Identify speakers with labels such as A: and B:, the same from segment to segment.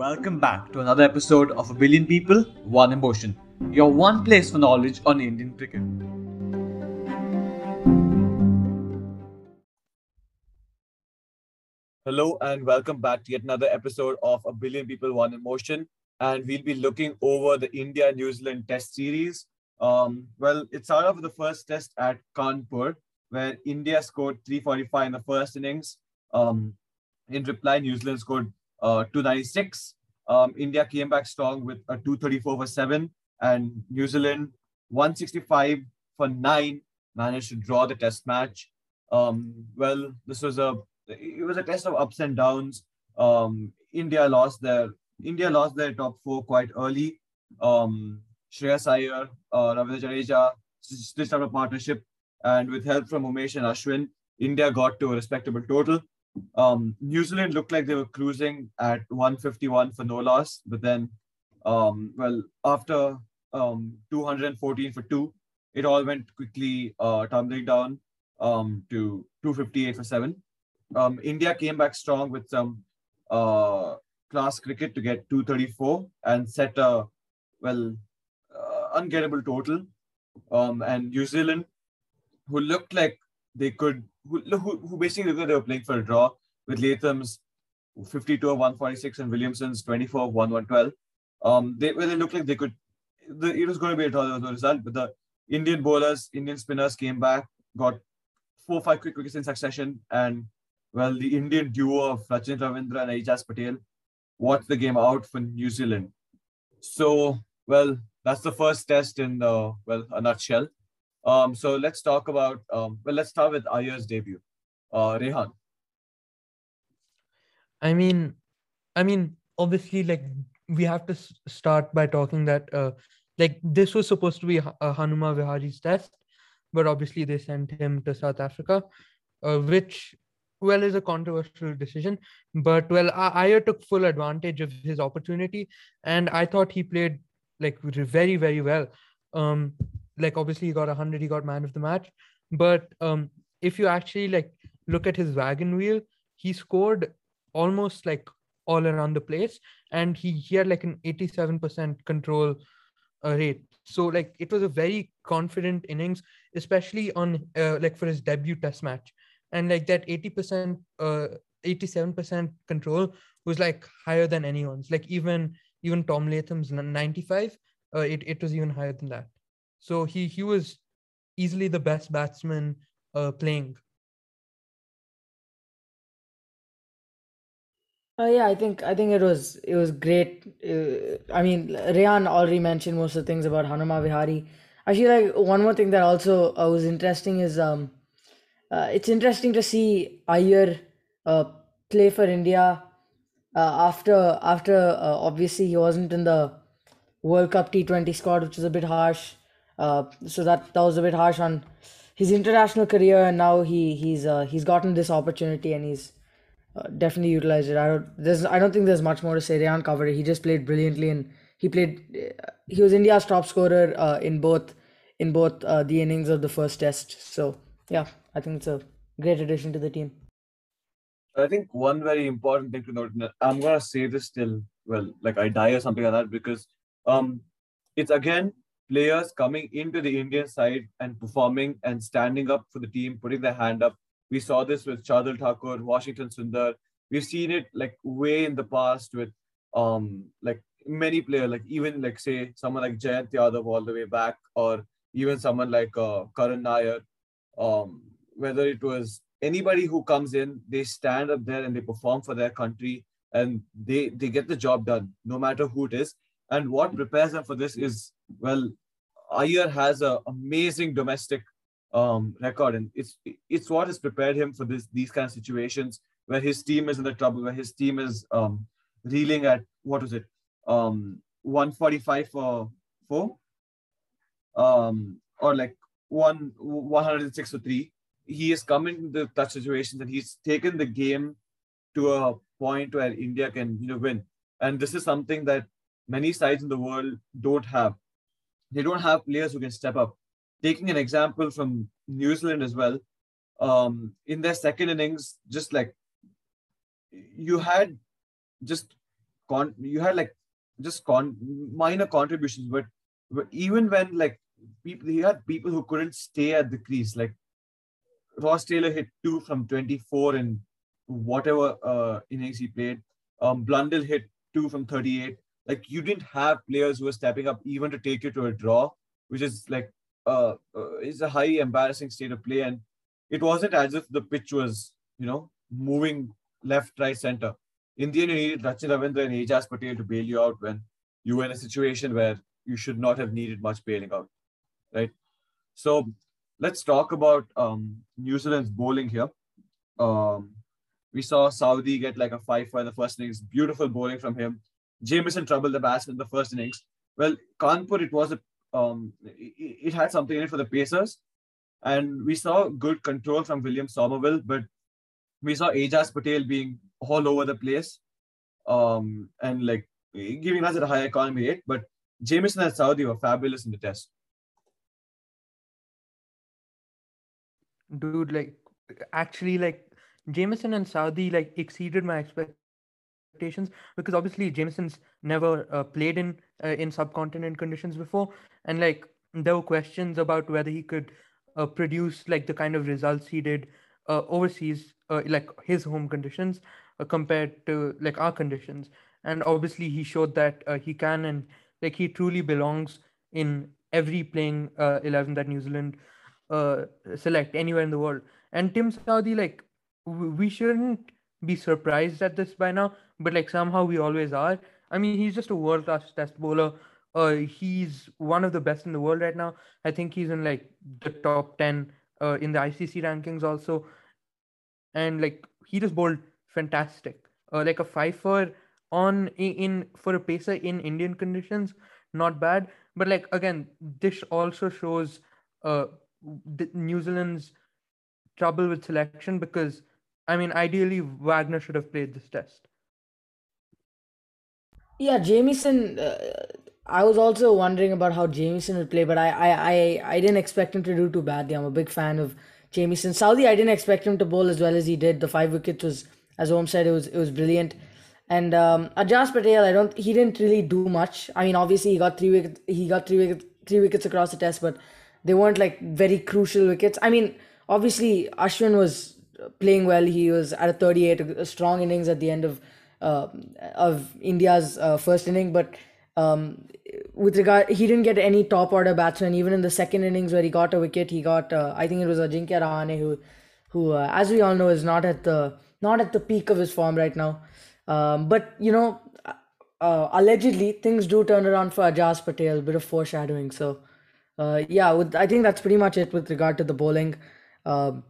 A: Welcome back to another episode of A Billion People, One Emotion, your one place for knowledge on Indian cricket.
B: Hello and welcome back to yet another episode of A Billion People, One Emotion. And we'll be looking over the India New Zealand Test Series. Um, well, it started off with the first test at Kanpur, where India scored 345 in the first innings. Um, in reply, New Zealand scored uh, 296. Um, India came back strong with a 234 for 7, and New Zealand 165 for 9 managed to draw the test match. Um, well, this was a it was a test of ups and downs. Um, India lost their India lost their top four quite early. Um, Shreyas Iyer, uh, Ravindra Jadeja stitched up a partnership, and with help from Umesh and Ashwin, India got to a respectable total. Um, New Zealand looked like they were cruising at 151 for no loss, but then, um, well, after um, 214 for two, it all went quickly uh, tumbling down um, to 258 for seven. Um, India came back strong with some uh, class cricket to get 234 and set a well uh, ungettable total. Um, and New Zealand, who looked like they could who, who, who basically they were playing for a draw with Latham's 52 of 146 and Williamson's 24 of 112. Um, they, well, they looked like they could, the, it was going to be a draw, the result, but the Indian bowlers, Indian spinners came back, got four, five quick wickets in succession, and well, the Indian duo of Rachin Ravindra and Ajaz Patel watched the game out for New Zealand. So, well, that's the first test in well, a nutshell. Um, so let's talk about, um, well, let's start with Iyer's debut. Uh, Rehan.
C: I mean, I mean, obviously, like we have to start by talking that, uh, like this was supposed to be a Hanuma Vihari's test, but obviously they sent him to South Africa, uh, which well is a controversial decision. But well, Iyer took full advantage of his opportunity, and I thought he played like very very well. Um, like obviously he got 100 he got man of the match. But um if you actually like look at his wagon wheel he scored almost like all around the place. And he, he had like an 87% control uh, rate. So like it was a very confident innings especially on uh, like for his debut test match. And like that 80% uh 87% control was like higher than anyone's. Like even even tom latham's 95 uh, it, it was even higher than that so he he was easily the best batsman uh, playing.
D: Uh, yeah, I think I think it was it was great. Uh, I mean, Rehan already mentioned most of the things about Hanuma Vihari. Actually, like one more thing that also uh, was interesting is um, uh, it's interesting to see Iyer uh, play for India uh, after after obviously he wasn't in the World Cup T20 squad, which is a bit harsh. Uh, so that that was a bit harsh on his international career, and now he he's uh, he's gotten this opportunity and he's uh, definitely utilized it. I don't there's I don't think there's much more to say. Rehan covered. He just played brilliantly, and he played. Uh, he was India's top scorer uh, in both in both the innings of the first test. So yeah, I think it's a great addition to the team.
B: I think one very important thing to note. I'm gonna say this till well, like I die or something like that because um, it's again players coming into the Indian side and performing and standing up for the team, putting their hand up. We saw this with Shardul Thakur, Washington Sundar. We've seen it like way in the past with um like many players, like even like say someone like Jayant Yadav all the way back, or even someone like uh, Karan Nair. Um, whether it was anybody who comes in, they stand up there and they perform for their country and they they get the job done, no matter who it is. And what prepares them for this is well, Iyer has an amazing domestic um, record, and it's it's what has prepared him for this these kind of situations where his team is in the trouble, where his team is um, reeling at what was it, um, 145 for four, um, or like one 106 for three. He has come into such situations and he's taken the game to a point where India can you know win, and this is something that many sides in the world don't have they don't have players who can step up. Taking an example from New Zealand as well, um, in their second innings, just like you had just con you had like just con minor contributions, but, but even when like people he had people who couldn't stay at the crease, like Ross Taylor hit two from 24 in whatever uh, innings he played. Um, Blundell hit two from 38. Like you didn't have players who were stepping up even to take you to a draw, which is like uh, uh is a high embarrassing state of play. And it wasn't as if the pitch was you know moving left, right, center. In the end, you needed Rachin Ravindra and Ajaz Patel to bail you out when you were in a situation where you should not have needed much bailing out, right? So let's talk about um, New Zealand's bowling here. Um, we saw Southee get like a five for the first innings. Beautiful bowling from him. Jamieson troubled the batsman in the first innings. Well, Kanpur, it was a um, it, had something in it for the Pacers, and we saw good control from William Somerville, but we saw Ajaz Patel being all over the place, um, and like giving us a high economy rate. But Jamieson and Southee were fabulous in the test.
C: Dude, like actually, like Jamieson and Southee like exceeded my expectations because obviously Jamieson's never uh, played in uh, in subcontinent conditions before, and like there were questions about whether he could uh, produce like the kind of results he did uh, overseas, uh, like his home conditions, uh, compared to like our conditions. And obviously, he showed that he can, and like he truly belongs in every playing eleven that New Zealand select anywhere in the world. And Tim Southee, like we shouldn't be surprised at this by now, but like somehow we always are. I mean, he's just a world class test bowler. Uh, he's one of the best in the world right now. I think he's in like the top ten uh, in the ICC rankings also, and like he just bowled fantastic. Uh, like a fifer on in, for a pacer in Indian conditions, not bad. But like again, this also shows uh New Zealand's trouble with selection because I mean, ideally Wagner should have played this test.
D: Yeah, Jamieson. Uh, I was also wondering about how Jamieson would play, but I, I, I, I didn't expect him to do too badly. I'm a big fan of Jamieson. Southee, I didn't expect him to bowl as well as he did. The five wickets was, as Om said, it was it was brilliant. And um, Ajaz Patel, I don't, he didn't really do much. I mean, obviously he got three wickets, he got three wickets, three wickets across the test, but they weren't like very crucial wickets. I mean, obviously Ashwin was playing well. He was at a 38, a strong innings at the end of uh, of India's uh, first inning, but um, with regard, he didn't get any top order batsman. Even in the second innings where he got a wicket, he got uh, I think it was Ajinkya Rahane who, who uh, as we all know is not at the not at the peak of his form right now. Um, but you know, uh, allegedly things do turn around for Ajaz Patel. A bit of foreshadowing. So uh, yeah, with, I think that's pretty much it with regard to the bowling. Um,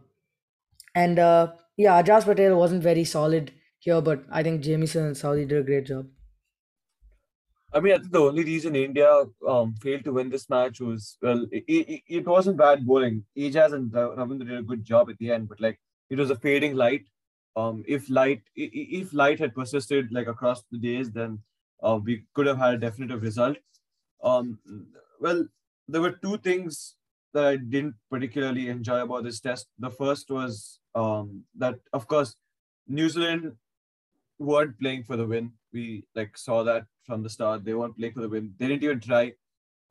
D: and uh, yeah, Ajaz Patel wasn't very solid here, but I think Jamieson and Southee did a great job.
B: I mean, I think the only reason India um, failed to win this match was well, it, it, it wasn't bad bowling. Ajaz and Ravindra did a good job at the end, but like it was a fading light. Um, if light if light had persisted like across the days, then uh, we could have had a definitive result. Um, well, there were two things that I didn't particularly enjoy about this test. The first was um, that, of course, New Zealand weren't playing for the win. We like saw that from the start. They weren't playing for the win. They didn't even try.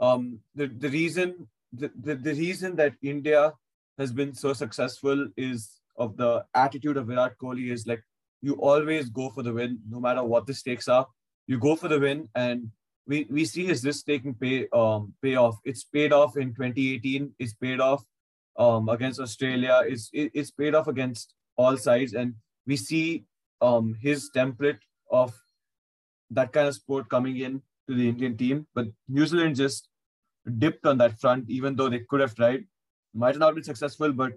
B: Um, the the reason the, the, the reason that India has been so successful is of the attitude of Virat Kohli is like you always go for the win no matter what the stakes are. You go for the win and we, we see his risk taking pay um pay off. It's paid off in 2018. It's paid off um against Australia. It's it, it's paid off against all sides, and we see um his template of that kind of sport coming in to the Indian team. But New Zealand just dipped on that front, even though they could have tried. Might not be successful, but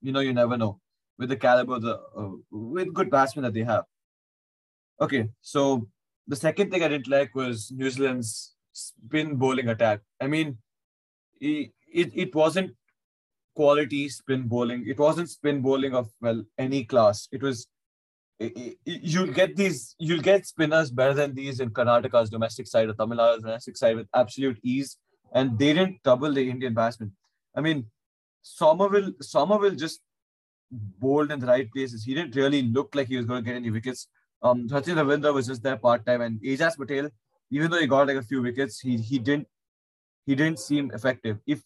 B: you know you never know with the caliber the uh, with good batsmen that they have. Okay, so the second thing I didn't like was New Zealand's spin bowling attack. I mean, it, it wasn't quality spin bowling. It wasn't spin bowling of well any class. It was you'll get these you'll get spinners better than these in Karnataka's domestic side or Tamil Nadu's domestic side with absolute ease, and they didn't trouble the Indian batsmen. I mean, Somerville Somerville just bowled in the right places. He didn't really look like he was going to get any wickets. Um, Rachin Ravindra was just there part time, and Ajaz Patel, even though he got like a few wickets, he he didn't he didn't seem effective. If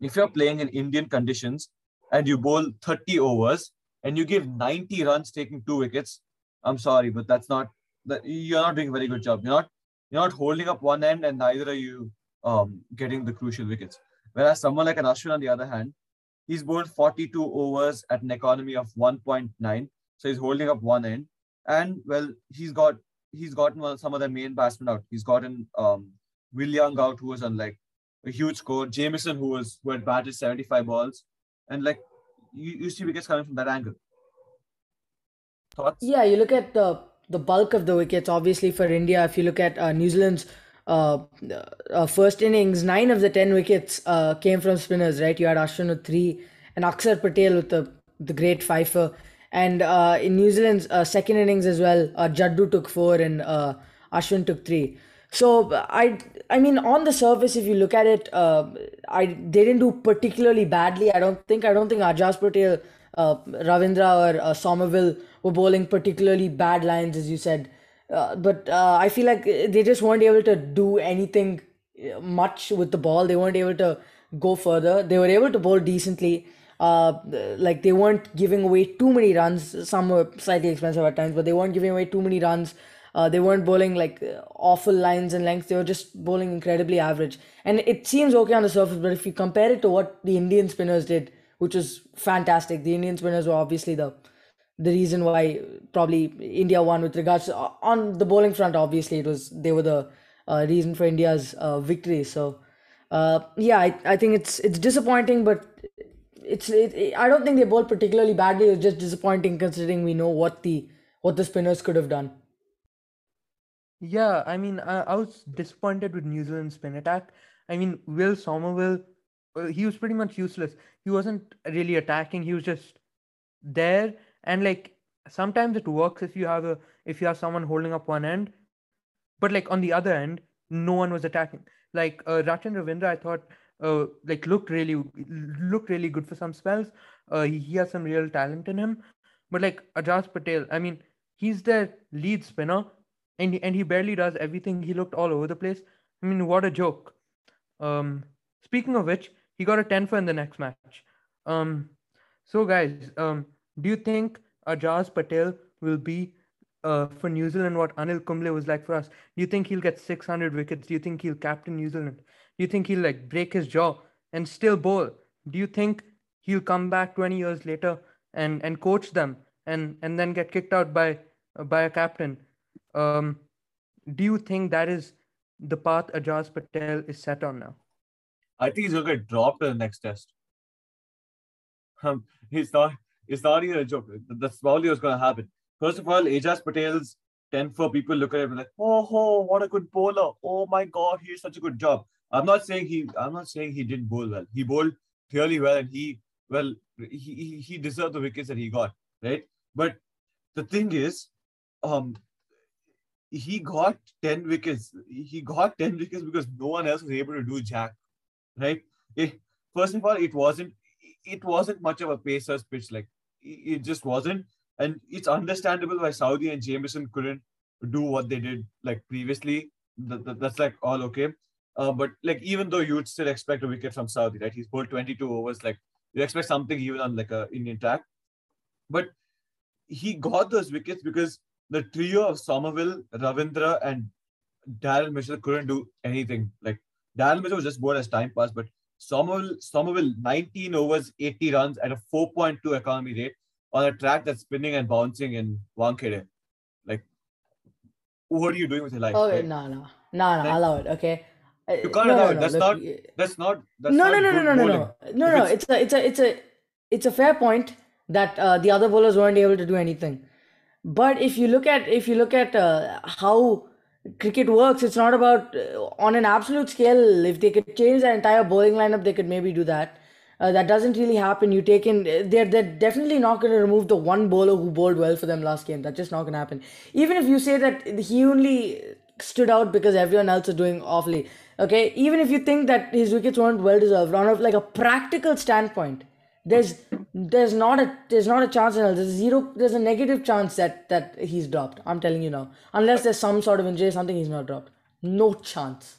B: if you're playing in Indian conditions and you bowl 30 overs and you give 90 runs taking two wickets, I'm sorry, but that's not that you're not doing a very good job. You're not you're not holding up one end, and neither are you um, getting the crucial wickets. Whereas someone like an Ashwin, on the other hand, he's bowled 42 overs at an economy of 1.9, so he's holding up one end, and well, he's got he's gotten well some of the main batsmen out. He's gotten um, Will Young out, who was on like a huge score. Jamieson, who was who had batted 75 balls, and like you, you see wickets coming from that angle. Thoughts?
D: Yeah, you look at the the bulk of the wickets. Obviously, for India, if you look at uh, New Zealand's uh, uh, first innings, nine of the ten wickets uh, came from spinners. Right, you had Ashwin with three, and Akshar Patel with the the great fifer. And uh, in New Zealand's uh, second innings as well, uh, Jaddu took four and uh, Ashwin took three. So I, I mean, on the surface, if you look at it, uh, I they didn't do particularly badly. I don't think. I don't think Ajaz Patel, uh, Ravindra, or uh, Somerville were bowling particularly bad lines, as you said. Uh, but uh, I feel like they just weren't able to do anything uh, much with the ball. They weren't able to go further. They were able to bowl decently. Uh, like they weren't giving away too many runs. Some were slightly expensive at times, but they weren't giving away too many runs. Uh, they weren't bowling like awful lines and lengths. They were just bowling incredibly average. And it seems okay on the surface, but if you compare it to what the Indian spinners did, which was fantastic, the Indian spinners were obviously the the reason why probably India won with regards to, on the bowling front. Obviously, it was they were the uh, reason for India's uh, victory. So uh, yeah, I, I think it's it's disappointing, but it's it, it, I don't think they bowled particularly badly. It was just disappointing considering we know what the what the spinners could have done.
C: Yeah, I mean, I, I was disappointed with New Zealand's spin attack. I mean, Will Somerville, uh, he was pretty much useless. He wasn't really attacking. He was just there, and like sometimes it works if you have a if you have someone holding up one end, but like on the other end, no one was attacking. Like uh, Rachin Ravindra, I thought uh, like looked really looked really good for some spells. Uh, he, he has some real talent in him, but like Ajaz Patel, I mean, he's their lead spinner and and he barely does everything. He looked all over the place. I mean, what a joke. Um, speaking of which, he got a 10 for in the next match. Um, so guys, um, do you think Ajaz Patel will be uh, for New Zealand what Anil Kumble was like for us? Do you think he'll get 600 wickets? Do you think he'll captain New Zealand? You think he'll like break his jaw and still bowl? Do you think he'll come back 20 years later and and coach them and and then get kicked out by uh, by a captain? Um, do you think that is the path Ajaz Patel is set on now?
B: I think he's to get dropped in the next test. Um, he's not. It's not even a joke. That's probably what's to happen. First of all, Ajaz Patel's 10 for people look at him like, oh, oh, what a good bowler. Oh my God, he's such a good job. I'm not saying he. I'm not saying he didn't bowl well. He bowled clearly well, and he well he he deserved the wickets that he got, right? But the thing is, um, he got 10 wickets. He got 10 wickets because no one else was able to do jack. Right? It, first of all, it wasn't it wasn't much of a pacer's pitch. Like it just wasn't. And it's understandable why Southee and Jamieson couldn't do what they did like previously. That, that, that's like all okay. Uh, but like even though you'd still expect a wicket from Southee, right? He's bowled 22 overs, like you expect something even on like a Indian track. But he got those wickets because the trio of Somerville, Ravindra, and Daryl Mitchell couldn't do anything. Like Daryl Mitchell was just bored as time passed, but Somerville, Somerville, 19 overs, 80 runs at a 4.2 economy rate on a track that's spinning and bouncing in Wankhede. Like, what are you doing with your life?
D: Okay, right? no, no, no, no, allow it. Okay.
B: You can't no, allow no, it. That's, not, that's not. That's
D: no,
B: not.
D: No, no, no, no, no, no, no, no. It's a, it's a, it's a, it's a fair point that uh, the other bowlers weren't able to do anything. But if you look at if you look at uh, how cricket works, it's not about uh, on an absolute scale. If they could change the entire bowling lineup, they could maybe do that. Uh, that doesn't really happen. You take in they're they're definitely not going to remove the one bowler who bowled well for them last game. That's just not going to happen. Even if you say that he only stood out because everyone else is doing awfully. Okay, even if you think that his wickets weren't well deserved, on a, like a practical standpoint, there's there's not a there's not a chance in hell. There's zero there's a negative chance that that he's dropped. I'm telling you now. Unless there's some sort of injury, something he's not dropped. No chance.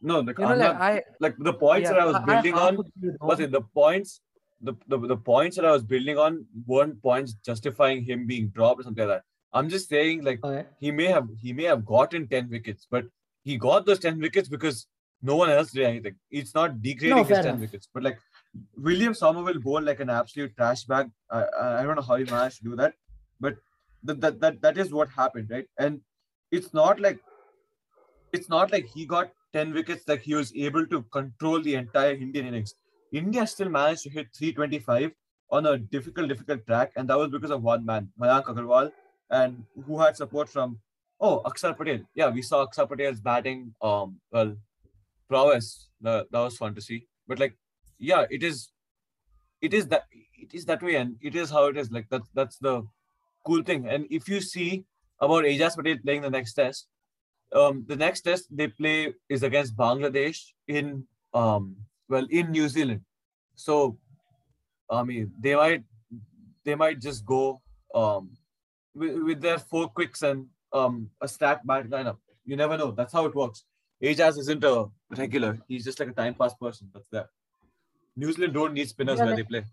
B: No, the,
C: You know,
B: I'm
C: like
B: not-
C: I
B: like the points that I was building
C: half
B: on
C: agree with
B: was
C: Om.
B: it the points the, the the points that I was building on weren't points justifying him being dropped or something like that. I'm just saying like
D: Okay.
B: he may have he may have gotten 10 wickets, but he got those 10 wickets because no one else did anything. It's not degrading his 10
D: enough.
B: wickets. But like William Somerville bowled like an absolute trash bag. I, I don't know how he managed to do that, but that, that that that is what happened, right? And it's not like it's not like he got 10 wickets like he was able to control the entire Indian innings. India still managed to hit 325 on a difficult, difficult track, and that was because of one man, Mayank Agarwal, and who had support from oh Akshar Patel. Yeah, we saw Akshar Patel's batting um well prowess. That, that was fun to see. But like, yeah, it is it is that it is that way, and it is how it is. Like that's that's the cool thing. And if you see about Ajaz Patel playing the next test, um, the next test they play is against Bangladesh in um well in New Zealand. So I mean they might they might just go um with, with their four quicks and um a stacked bat lineup. You never know. That's how it works. Ajaz isn't a regular. He's just like a time pass person. That's that. New Zealand don't need spinners
C: Yeah,
B: where
C: like-
B: they play.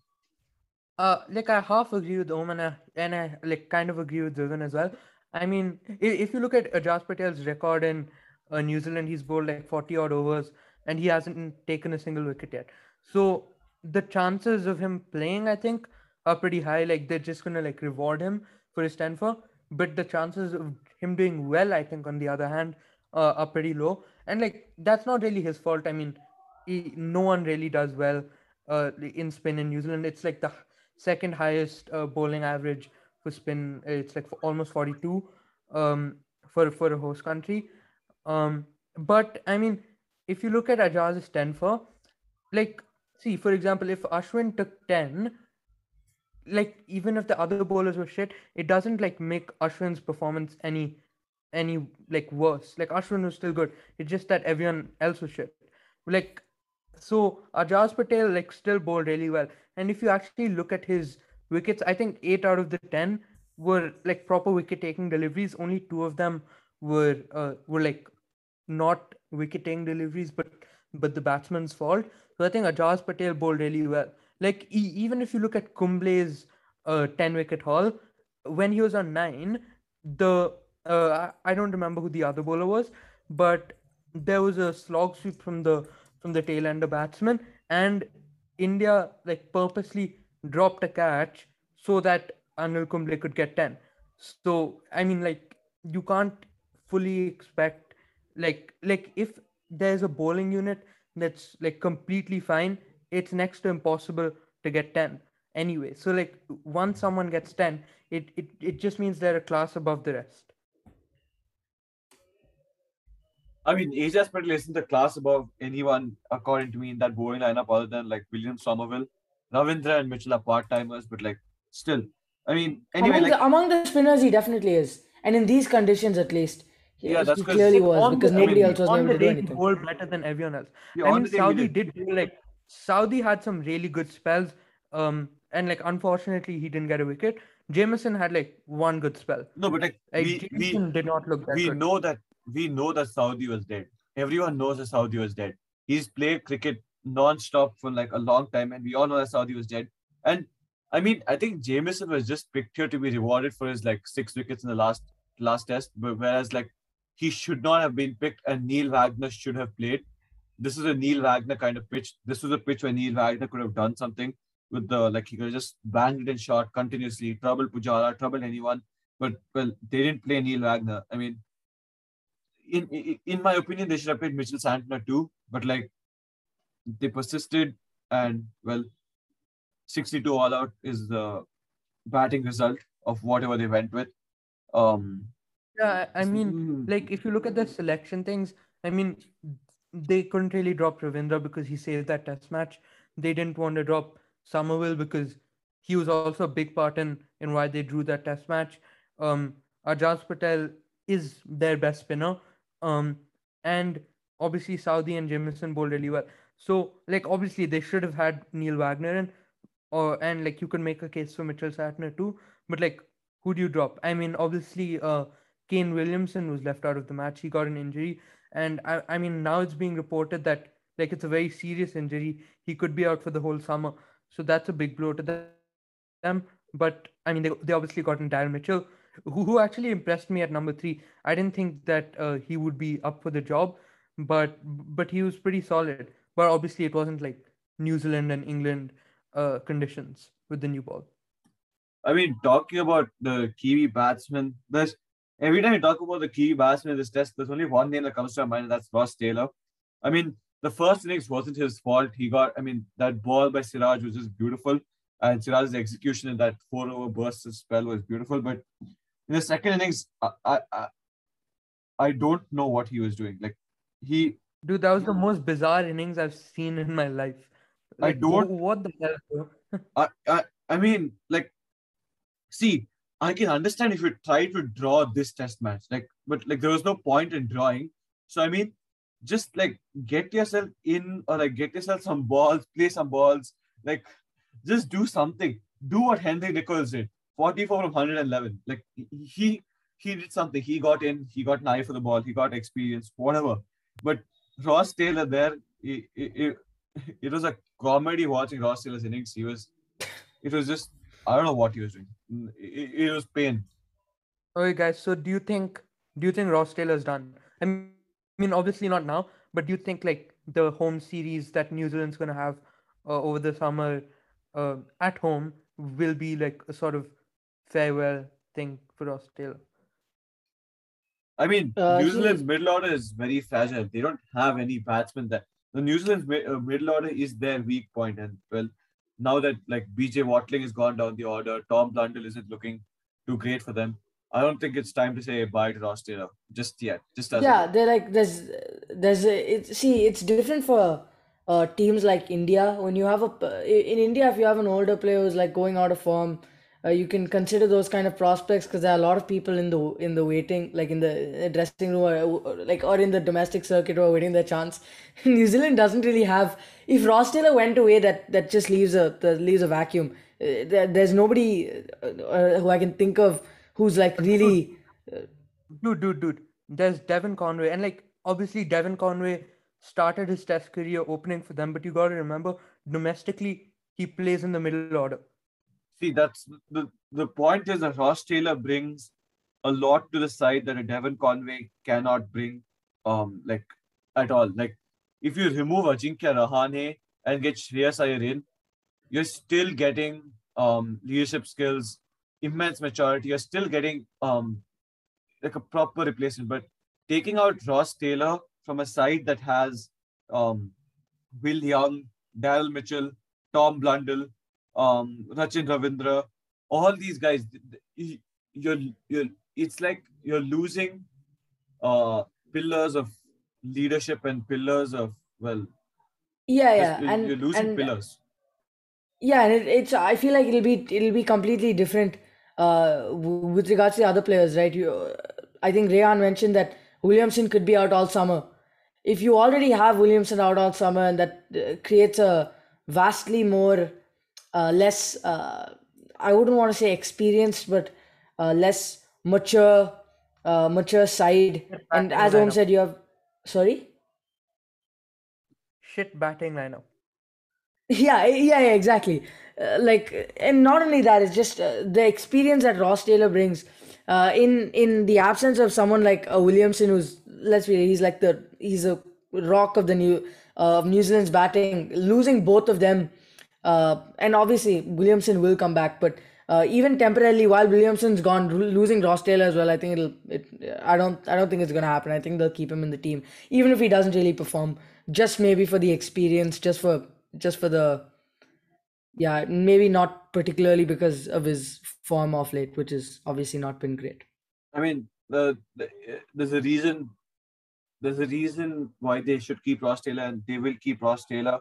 C: Uh, like I half agree with Om and I, and I like kind of agree with Vivian as well. I mean, if, if you look at Ajaz Patel's record in uh, New Zealand, he's bowled like 40 odd overs and he hasn't taken a single wicket yet. So the chances of him playing, I think, are pretty high. Like they're just gonna like reward him for his 10 for, but the chances of him doing well, I think, on the other hand, uh, are pretty low. And like that's not really his fault. I mean, he, no one really does well uh, in spin in New Zealand. It's like the second highest uh, bowling average for spin. It's like for almost 42 um, for for a host country. Um, but I mean, if you look at Ajaz's 10 for, like, see, for example, if Ashwin took 10, like even if the other bowlers were shit, it doesn't like make Ashwin's performance any any like worse. Like Ashwin was still good. It's just that everyone else was shit. Like so Ajaz Patel like still bowled really well. And if you actually look at his wickets, I think eight out of the ten were like proper wicket taking deliveries. Only two of them were uh, were like not wicket taking deliveries, but but the batsman's fault. So I think Ajaz Patel bowled really well. Like e- even if you look at Kumble's uh, ten wicket haul, when he was on nine, the uh, I, don't remember who the other bowler was, but there was a slog sweep from the from the tail ender batsman, and India like purposely dropped a catch so that Anil Kumble could get ten. So I mean, like you can't fully expect like like if there's a bowling unit that's like completely fine, it's next to impossible to get ten anyway. So like once someone gets ten, it it, it just means they're a class above the rest.
B: I mean, Ajaz Patel isn't a class above anyone, according to me, in that bowling lineup, other than like William Somerville, Ravindra, and Mitchell are part timers, but like still, I mean, anyway,
D: among,
B: like
D: the, among the spinners, he definitely is, and in these conditions, at least, he,
B: Yeah, that's
D: he
B: 'cause-
D: clearly was
C: on
D: because
C: the-
D: nobody
B: I mean,
D: else was
C: on
D: able
C: the
D: to do
C: day he
D: anything.
C: bowled better than everyone else.
B: yeah,
C: I
B: on
C: mean,
B: day
C: Southee
B: did.
C: did like Southee had some really good spells. Um, and like unfortunately he didn't get a wicket. Jamieson had like one good spell.
B: No, but like
C: Like
B: we, we
C: Jamieson did not look that good.
B: we
C: good.
B: know that we know that Southee was dead. Everyone knows that Southee was dead. He's played cricket non-stop for like a long time, and we all know that Southee was dead. And I mean, I think Jamieson was just picked here to be rewarded for his like six wickets in the last last test, but whereas like he should not have been picked, and Neil Wagner should have played. This is a Neil Wagner kind of pitch. This was a pitch where Neil Wagner could have done something with the like he could have just banged it in shot continuously, trouble Pujara, trouble anyone. But well, they didn't play Neil Wagner. I mean, in in, my opinion, they should have played Mitchell Santner too. But like, they persisted, and well, 62 all out is the batting result of whatever they went with. Um,
C: Yeah, I mean,
B: mm,
C: like if you look at the selection things, I mean, they couldn't really drop Ravindra because he saved that test match. They didn't want to drop Somerville because he was also a big part in in why they drew that test match. Um, Ajaz Patel is their best spinner. Um, and obviously Southee and Jamieson bowled really well. So like obviously they should have had Neil Wagner in, or and like you could make a case for Mitchell Santner too. But like, who do you drop? I mean, obviously, uh, Kane Williamson was left out of the match. He got an injury, and I, I mean now it's being reported that like it's a very serious injury. He could be out for the whole summer, so that's a big blow to them. But I mean, they, they obviously got in Darren Mitchell, who, who actually impressed me at number three. I didn't think that uh, he would be up for the job, but but he was pretty solid. But obviously, it wasn't like New Zealand and England uh, conditions with the new ball.
B: I mean, talking about the Kiwi batsman, there's every time you talk about the Kiwi batsman in this test, there's only one name that comes to my mind, and that's Ross Taylor. I mean, the first innings wasn't his fault. He got, I mean, that ball by Siraj was just beautiful. And Siraj's execution in that four over burst spell was beautiful. But in the second innings, I, I, I don't know what he was doing. Like, he.
C: Dude, that was the most bizarre innings I've seen in my life.
B: Like, I don't.
C: What the hell?
B: I, I, I mean, like, see, I can understand if you try to draw this test match, like, but like there was no point in drawing. So I mean, just like get yourself in or like get yourself some balls, play some balls, like just do something. Do what Henry Nicholls did, 44 from 111. Like he he did something. He got in, he got an eye for the ball, he got experience, whatever. But Ross Taylor there, it, it, it was a comedy watching Ross Taylor's innings. He was, it was just I don't know what he was doing. It, it was pain.
C: Okay, guys. So do you think do you think Ross Taylor's done? I mean, obviously not now, but do you think like the home series that New Zealand's gonna have uh, over the summer uh, at home will be like a sort of farewell thing for Ross Taylor?
B: I mean, uh, New Zealand's middle order is very fragile. They don't have any batsmen that the New Zealand's uh, middle order is their weak point, and well, now that like BJ Watling has gone down the order, Tom Blundell isn't looking too great for them. I don't think it's time to say bye to Ross Taylor just yet. Just as
D: yeah, they're like there's there's a, it, see it's different for uh, teams like India when you have a in India if you have an older player who's like going out of form uh, you can consider those kind of prospects because there are a lot of people in the in the waiting like in the dressing room or, like or in the domestic circuit who are waiting their chance. New zealand doesn't really have if ross taylor went away that that just leaves a that leaves a vacuum. Uh, there, there's nobody uh, uh, who i can think of who's like really uh,
C: dude dude dude. There's devon conway. And like obviously devon conway started his test career opening for them but you got to remember domestically he plays in the middle order
B: see that's the the point is that Ross Taylor brings a lot to the side that a Devon Conway cannot bring um like at all. Like if you remove Ajinkya Rahane and get Shreyas Iyer in, you're still getting um leadership skills, immense maturity, you're still getting um like a proper replacement. But taking out Ross Taylor from a side that has um Will Young, Daryl Mitchell, Tom Blundell, um, Rachin Ravindra, all these guys, you're, you're, it's like you're losing uh, pillars of leadership and pillars of, well,
D: yeah, yeah,
B: and you're losing
D: and,
B: pillars.
D: Yeah, and it, it's, I feel like it'll be, it'll be completely different uh, with regards to the other players, right? You, I think Rayan mentioned that Williamson could be out all summer. If you already have Williamson out all summer, and that uh, creates a vastly more uh, less uh, I wouldn't want to say experienced, but uh, less mature, uh, mature side. And as Om said, you have sorry.
C: Shit batting lineup.
D: Yeah, yeah, yeah, exactly. Uh, like, and not only that, it's just uh, the experience that Ross Taylor brings. Uh, in in the absence of someone like uh, Williamson, who's let's be, he's like the he's a rock of the new uh, of New Zealand's batting. Losing both of them uh, and obviously Williamson will come back, but uh, even temporarily while Williamson's gone, losing Ross Taylor as well, I think it'll. It, I don't. I don't think it's gonna happen. I think they'll keep him in the team, even if he doesn't really perform. Just maybe for the experience, just for just for the. Yeah, maybe not particularly because of his form of late, which has obviously not been great.
B: I mean, the, the there's a reason. There's a reason why they should keep Ross Taylor, and they will keep Ross Taylor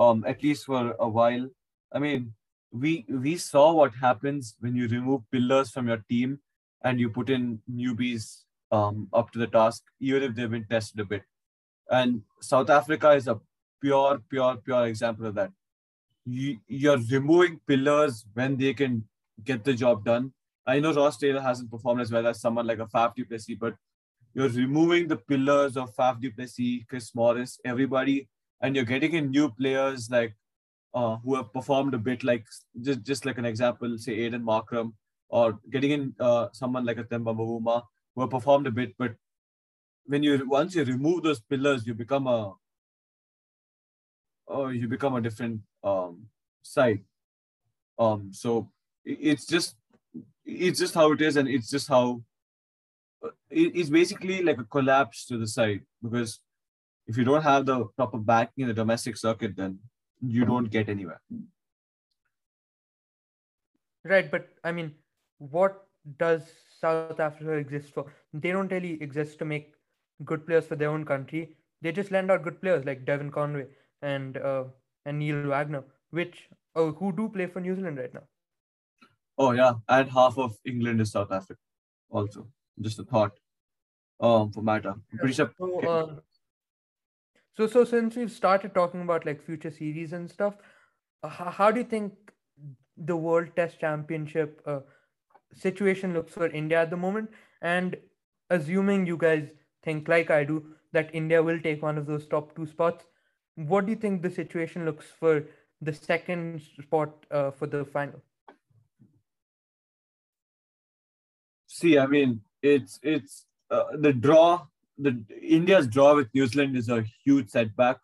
B: um, at least for a while. I mean, we we saw what happens when you remove pillars from your team and you put in newbies um, up to the task, even if they've been tested a bit. And South Africa is a pure, pure, pure example of that. you, you're removing pillars when they can get the job done. I know Ross Taylor hasn't performed as well as someone like a Faf du but you're removing the pillars of Faf du Chris Morris, everybody, and you're getting in new players like uh, who have performed a bit like just, just like an example, say Aiden Markram, or getting in uh, someone like a Temba Bavuma who have performed a bit, but when you once you remove those pillars, you become a oh, you become a different um, side. Um, so it's just it's just how it is, and it's just how uh, it's basically like a collapse to the side because if you don't have the proper backing in the domestic circuit, then you don't get anywhere.
C: Right, but I mean, what does South Africa exist for? They don't really exist to make good players for their own country. They just lend out good players like Devon Conway and uh, and Neil Wagner, which uh, who do play for New Zealand right now.
B: Oh yeah, and half of England is South Africa, also. Just a thought. Um, for matter. I'm pretty sure.
C: So, uh, so so since we've started talking about like future series and stuff, uh, how, how do you think the World Test Championship uh, situation looks for India at the moment? And assuming you guys think like I do that India will take one of those top two spots, what do you think the situation looks for the second spot uh, for the final?
B: See, I mean, it's it's uh, the draw. The India's draw with New Zealand is a huge setback.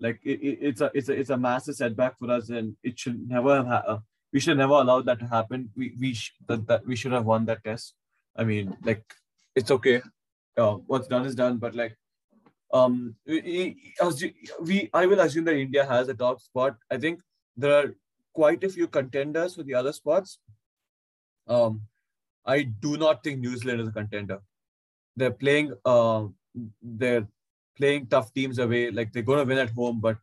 B: Like it, it, it's a it's a it's a massive setback for us, and it should never have. Ha- uh, we should never allow that to happen. We we sh- that, that we should have won that test. I mean, like it's okay. Uh, what's done is done, but like um we, we I will assume that India has a top spot. I think there are quite a few contenders for the other spots. Um, I do not think New Zealand is a contender. They're playing uh, they're playing tough teams away. Like they're gonna win at home, but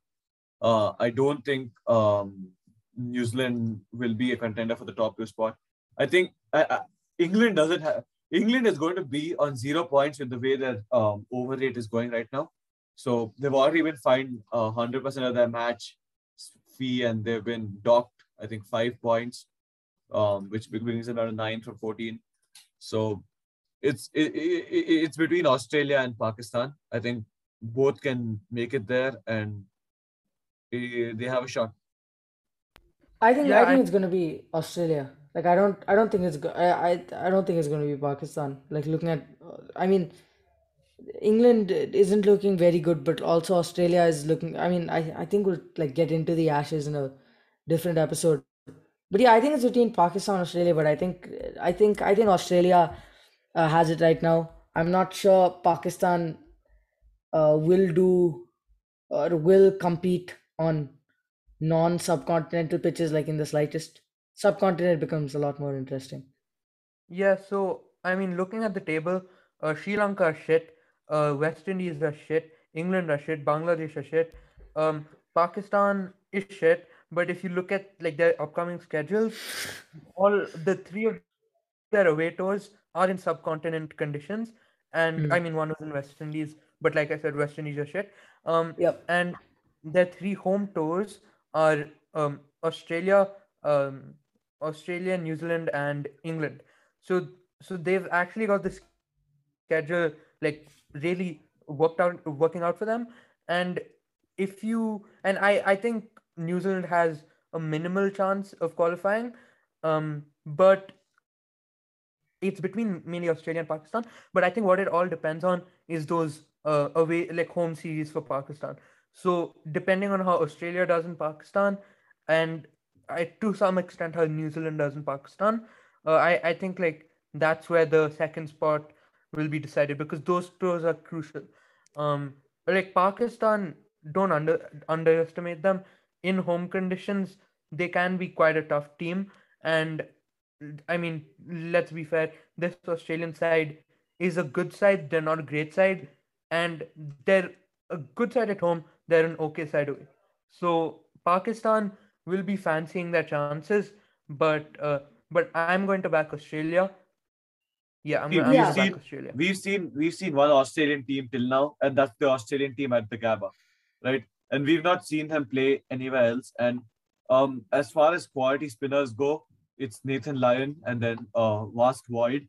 B: uh, I don't think um, New Zealand will be a contender for the top two spot. I think England doesn't have England is going to be on zero points with the way that um, over rate is going right now. So they've already been fined uh, 100% of their match fee and they've been docked, I think, five points, um, which brings them down to nine from 14. So it's it, it, it's between Australia and Pakistan. I think both can make it there and they have a shot.
D: I think yeah, I think I... it's going to be Australia. Like I don't I don't think it's go- I, I I don't think it's going to be Pakistan. Like looking at uh, I mean England isn't looking very good, but also Australia is looking. I mean, I, I think we'll like get into the Ashes in a different episode. But yeah, I think it's between Pakistan and Australia. But I think I think I think Australia uh, has it right now. I'm not sure Pakistan uh, will do or will compete on non-subcontinental pitches like in the slightest subcontinent becomes a lot more interesting.
C: Yeah, so I mean, looking at the table, uh, Sri Lanka shit, uh, West Indies are shit, England are shit, Bangladesh are shit, um, Pakistan is shit. But if you look at like their upcoming schedules, all the three of their away tours are in subcontinent conditions, and mm. I mean one was in West Indies, but like I said, West Indies are shit. Um,
D: yep.
C: And their three home tours are um, Australia, um, Australia, New Zealand, and England. So so they've actually got this schedule like really worked out working out for them. And if you and I I think New Zealand has a minimal chance of qualifying. Um, but it's between mainly Australia and Pakistan. But I think what it all depends on is those uh, away like home series for Pakistan. So depending on how Australia does in Pakistan, and I, to some extent how New Zealand does in Pakistan. Uh, I I think like that's where the second spot will be decided because those tours are crucial. Um, like Pakistan, don't under underestimate them. In home conditions, they can be quite a tough team. And I mean, let's be fair. This Australian side is a good side. They're not a great side, and they're a good side at home. They're an okay side away. So Pakistan will be fancying their chances, but uh, but I'm going to back Australia. Yeah, I'm, I'm
B: yeah.
C: going to back Australia.
B: We've seen we've seen one Australian team till now, and that's the Australian team at the Gabba, right? And we've not seen them play anywhere else. And Um, as far as quality spinners go, it's Nathan Lyon and then uh, Vast Void.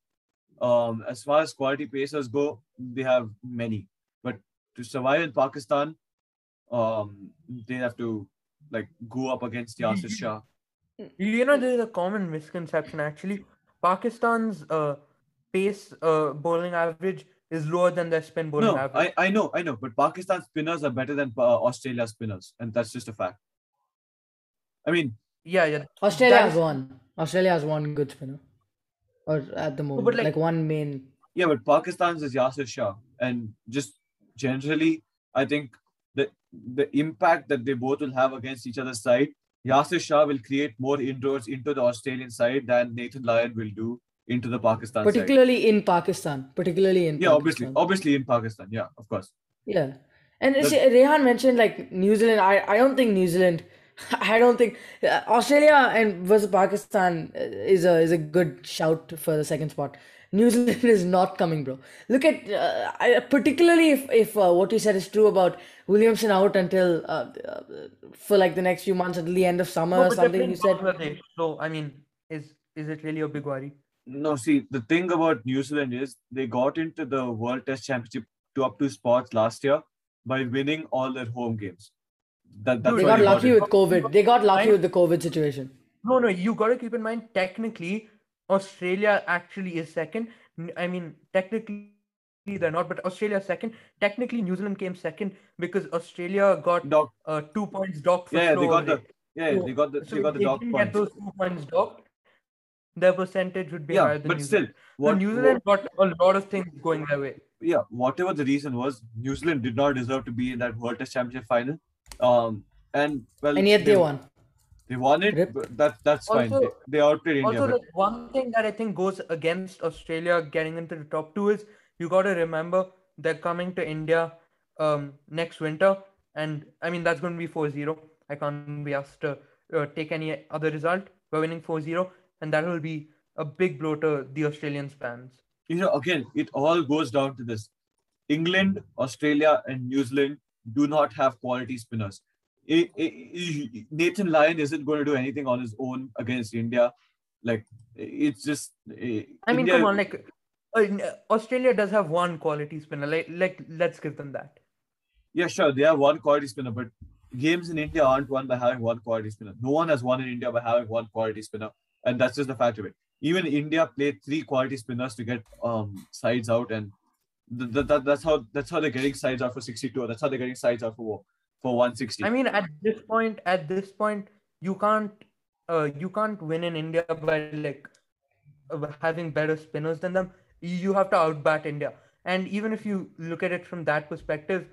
B: Um, as far as quality pacers go, they have many. But to survive in Pakistan, um, they have to like go up against Yasir Shah.
C: You know, there is a common misconception actually. Pakistan's uh, pace uh, bowling average is lower than their spin bowling
B: No,
C: average.
B: I, I know, I know, but Pakistan spinners are better than uh, Australia spinners, and that's just a fact. I mean,
C: Yeah, yeah.
D: Australia
C: That
D: has one. Australia has one good spinner, or at the moment,
C: like-
D: like, one main.
B: yeah, but Pakistan's is Yasir Shah, and just generally, I think the the impact that they both will have against each other's side, Yasir Shah will create more inroads into the Australian side than Nathan Lyon will do into the Pakistan side.
D: particularly in Pakistan. Particularly in
B: Yeah, obviously,
D: Pakistan.
B: obviously in Pakistan, yeah, of course.
D: Yeah, and Rehan mentioned like New Zealand. I I don't think New Zealand. I don't think uh, Australia and versus Pakistan uh, is a is a good shout for the second spot. New Zealand is not coming, bro. Look at uh, I, particularly if if uh, what you said is true about Williamson out until uh, uh, for like the next few months until the end of summer
C: No,
D: or something. You said
C: Bangladesh, so I mean, is is it really a big worry?
B: No, see, the thing about New Zealand is they got into the World Test Championship to up two spots last year by winning all their home games. That, that's
C: Dude,
D: they got lucky with COVID. They got lucky with the COVID situation.
C: No, no, you got to keep in mind, technically, Australia actually is second. I mean, technically they're not, but Australia second. Technically, New Zealand came second because Australia got
B: Doc,
C: uh, two points docked for
B: yeah, they got the
C: rate.
B: yeah,
C: So-
B: they got the
C: So
B: they got the
C: they
B: dog
C: didn't
B: points.
C: get those two points docked, their percentage would be
B: Yeah,
C: higher than
B: but
C: New
B: still,
C: Zealand. So
B: what,
C: New
B: what-
C: Zealand got a lot of things going their way.
B: yeah, whatever the reason was, New Zealand did not deserve to be in that World Test Championship final. Um, and well,
D: And yet they won.
B: They won it.
D: Rip.
B: That that's fine. They, they outplayed India.
C: Also,
B: but
C: like one thing that I think goes against Australia getting into the top two is you got to remember they're coming to India um, next winter, and I mean that's going to be 4-0. I can't be asked to uh, take any other result. We're winning 4-0, and that will be a big blow to the Australian fans.
B: you know, again, it all goes down to this: England, Australia, and New Zealand do not have quality spinners. Nathan Lyon isn't going to do anything on his own against India. Like it's just.
C: I mean,
B: India-
C: come on, like uh, Australia does have one quality spinner. Like, like let's give them that.
B: Yeah, sure. They have one quality spinner, but games in India aren't won by having one quality spinner. No one has won in India by having one quality spinner, and that's just the fact of it. Even India played three quality spinners to get um sides out, and th- th- that, that's how that's how they're getting sides out for 62. That's how they're getting sides out for for 160.
C: I mean, at this point, at this point, you can't, uh, you can't win in India by like uh, having better spinners than them. You have to outbat India, and even if you look at it from that perspective,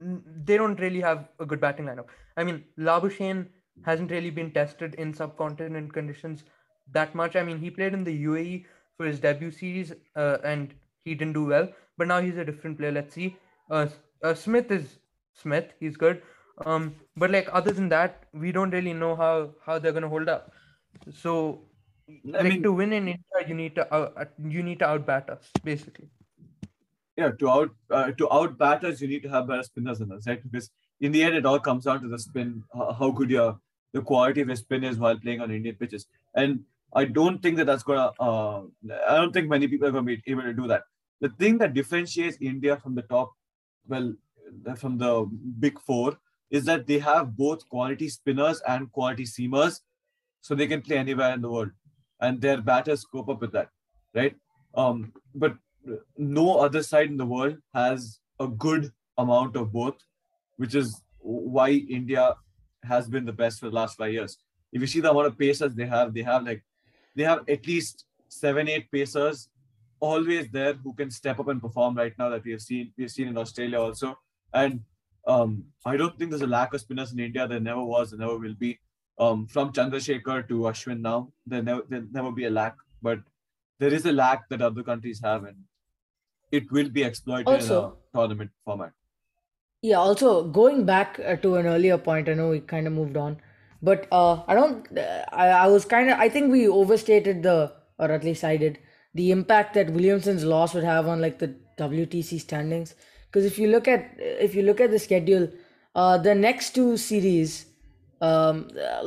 C: they don't really have a good batting lineup. I mean, Labuschagne hasn't really been tested in subcontinent conditions that much. I mean, he played in the UAE for his debut series, uh, and he didn't do well. But now he's a different player. Let's see. Uh, uh, Smith is Smith. He's good. Um, but like other than that, we don't really know how how they're gonna hold up. So,
B: I
C: like
B: mean-
C: to win in India, you need to uh, you need to outbat us basically.
B: yeah, to out uh, to out batters, you need to have better spinners than us, right? Because in the end, it all comes down to the spin, how, how good your the quality of your spin is while playing on Indian pitches. And I don't think that that's gonna. Uh, I don't think many people are gonna be able to do that. The thing that differentiates India from the top, well, from the big four, is that they have both quality spinners and quality seamers, so they can play anywhere in the world, and their batters cope up with that, right? Um, but no other side in the world has a good amount of both, which is why India has been the best for the last five years. If you see the amount of pacers they have, they have like they have at least seven, eight pacers always there who can step up and perform right now that we have seen we have seen in Australia also. And um, I don't think there's a lack of spinners in India. There never was, and never will be. Um, from Chandrasekhar to Ashwin now, there never there never be a lack, but there is a lack that other countries have, and it will be exploited
D: Also-
B: in a tournament format.
D: Yeah, also going back uh, to an earlier point, I know we kind of moved on, but uh, I don't. Uh, I, I was kind of. I think we overstated the, or at least I did, the impact that Williamson's loss would have on like the WTC standings. Because if you look at if you look at the schedule, uh, the next two series, Um,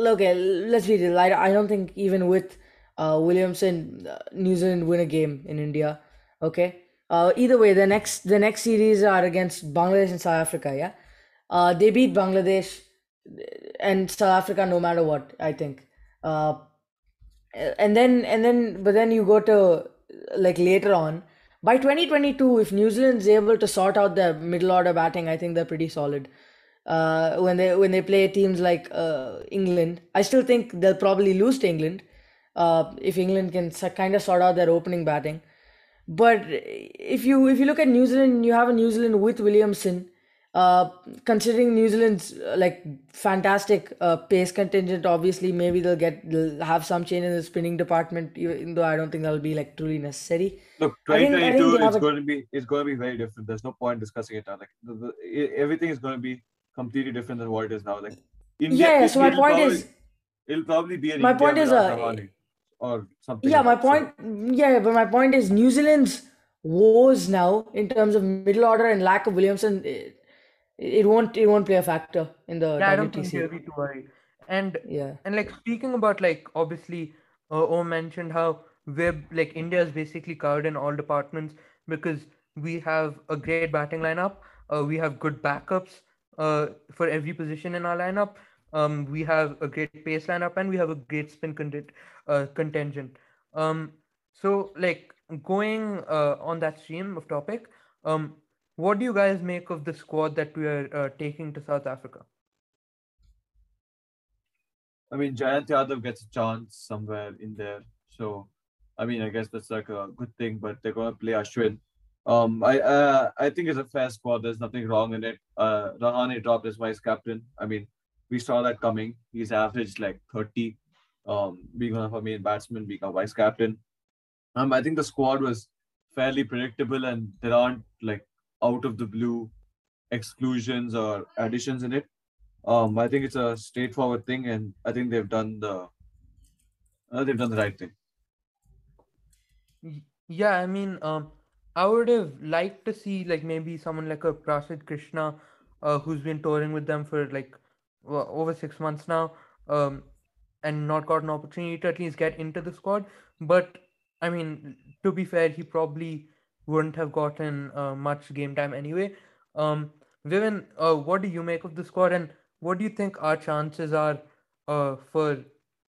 D: look, eh, let's be real. I, I don't think even with uh, Williamson, uh, New Zealand win a game in India. Okay. Uh, either way, the next the next series are against Bangladesh and South Africa. Yeah. Uh, they beat Bangladesh and South Africa no matter what. I think. Uh, and then and then but then you go to like later on. By 2022 if new zealand's able to sort out their middle order batting i think they're pretty solid. Uh, when they when they play teams like uh, england i still think they'll probably lose to england uh, if england can kind of sort out their opening batting. But if you if you look at new zealand you have a new zealand with williamson uh, considering New Zealand's uh, like fantastic uh, pace contingent, obviously maybe they'll get they'll have some change in the spinning department, even though I don't think that'll be like truly necessary.
B: Look,
D: I think
B: 2022 is going to be is going to be very different. There's no point discussing it now. Like the, the, everything is going to be completely different than what it is now. Like India,
D: Yeah, yeah,
B: it-
D: so my point
B: probably-
D: is-
B: it'll probably be an
D: My
B: India
D: point is, uh,
B: or something.
D: Yeah,
B: like
D: my
B: that. So-
D: point. Yeah, but my point is New Zealand's woes now in terms of middle order and lack of Williamson. It, won't it won't play a factor in the
C: Yeah, I don't think you'll be too worried. And
D: Yeah.
C: and like speaking about like obviously uh, O mentioned how we're like India is basically covered in all departments because we have a great batting lineup. Uh, we have good backups uh, for every position in our lineup. Um, we have a great pace lineup and we have a great spin content, uh, contingent. Um, so like going uh, on that stream of topic, um, what do you guys make of the squad that we are uh, taking to South Africa?
B: I mean, Jayant Yadav gets a chance somewhere in there. So, I mean, I guess that's like a good thing. But they're gonna play Ashwin. Um, I uh, I think it's a fair squad. There's nothing wrong in it. Uh, Rahane dropped as vice captain. I mean, we saw that coming. He's averaged like 30. Um, being one of our main batsmen, being a vice captain. Um, I think the squad was fairly predictable, and there aren't like out of the blue exclusions or additions in it. Um, I think it's a straightforward thing, and I think they've done the uh, they've done the right thing.
C: Yeah, I mean, um, I would have liked to see like maybe someone like a Prasidh Krishna, uh, who's been touring with them for like o- over six months now, um, and not got an opportunity to at least get into the squad. But I mean, to be fair, he probably wouldn't have gotten uh, much game time anyway. Um, Vivian, uh, what do you make of the squad, and what do you think our chances are uh, for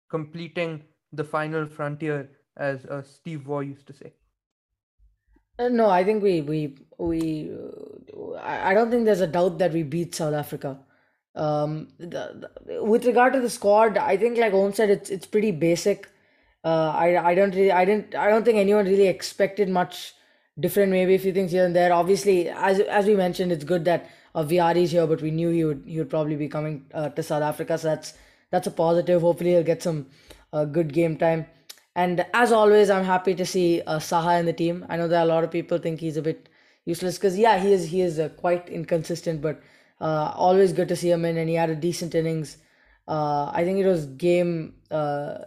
C: completing the final frontier, as uh, Steve Waugh used to say?
D: Uh, No, I think we we we. Uh, I don't think there's a doubt that we beat South Africa. Um, the, the, with regard to the squad, I think like Om said, it's it's pretty basic. Uh, I I don't really I didn't I don't think anyone really expected much different. Maybe a few things here and there. Obviously, as as we mentioned, it's good that uh, Vihari's here, but we knew he would he would probably be coming uh, to South Africa. So that's that's a positive. Hopefully, he'll get some uh, good game time. And as always, I'm happy to see uh, Saha in the team. I know that a lot of people think he's a bit useless because yeah, he is he is uh, quite inconsistent, but uh, always good to see him in. And he had a decent innings. Uh, I think it was game uh,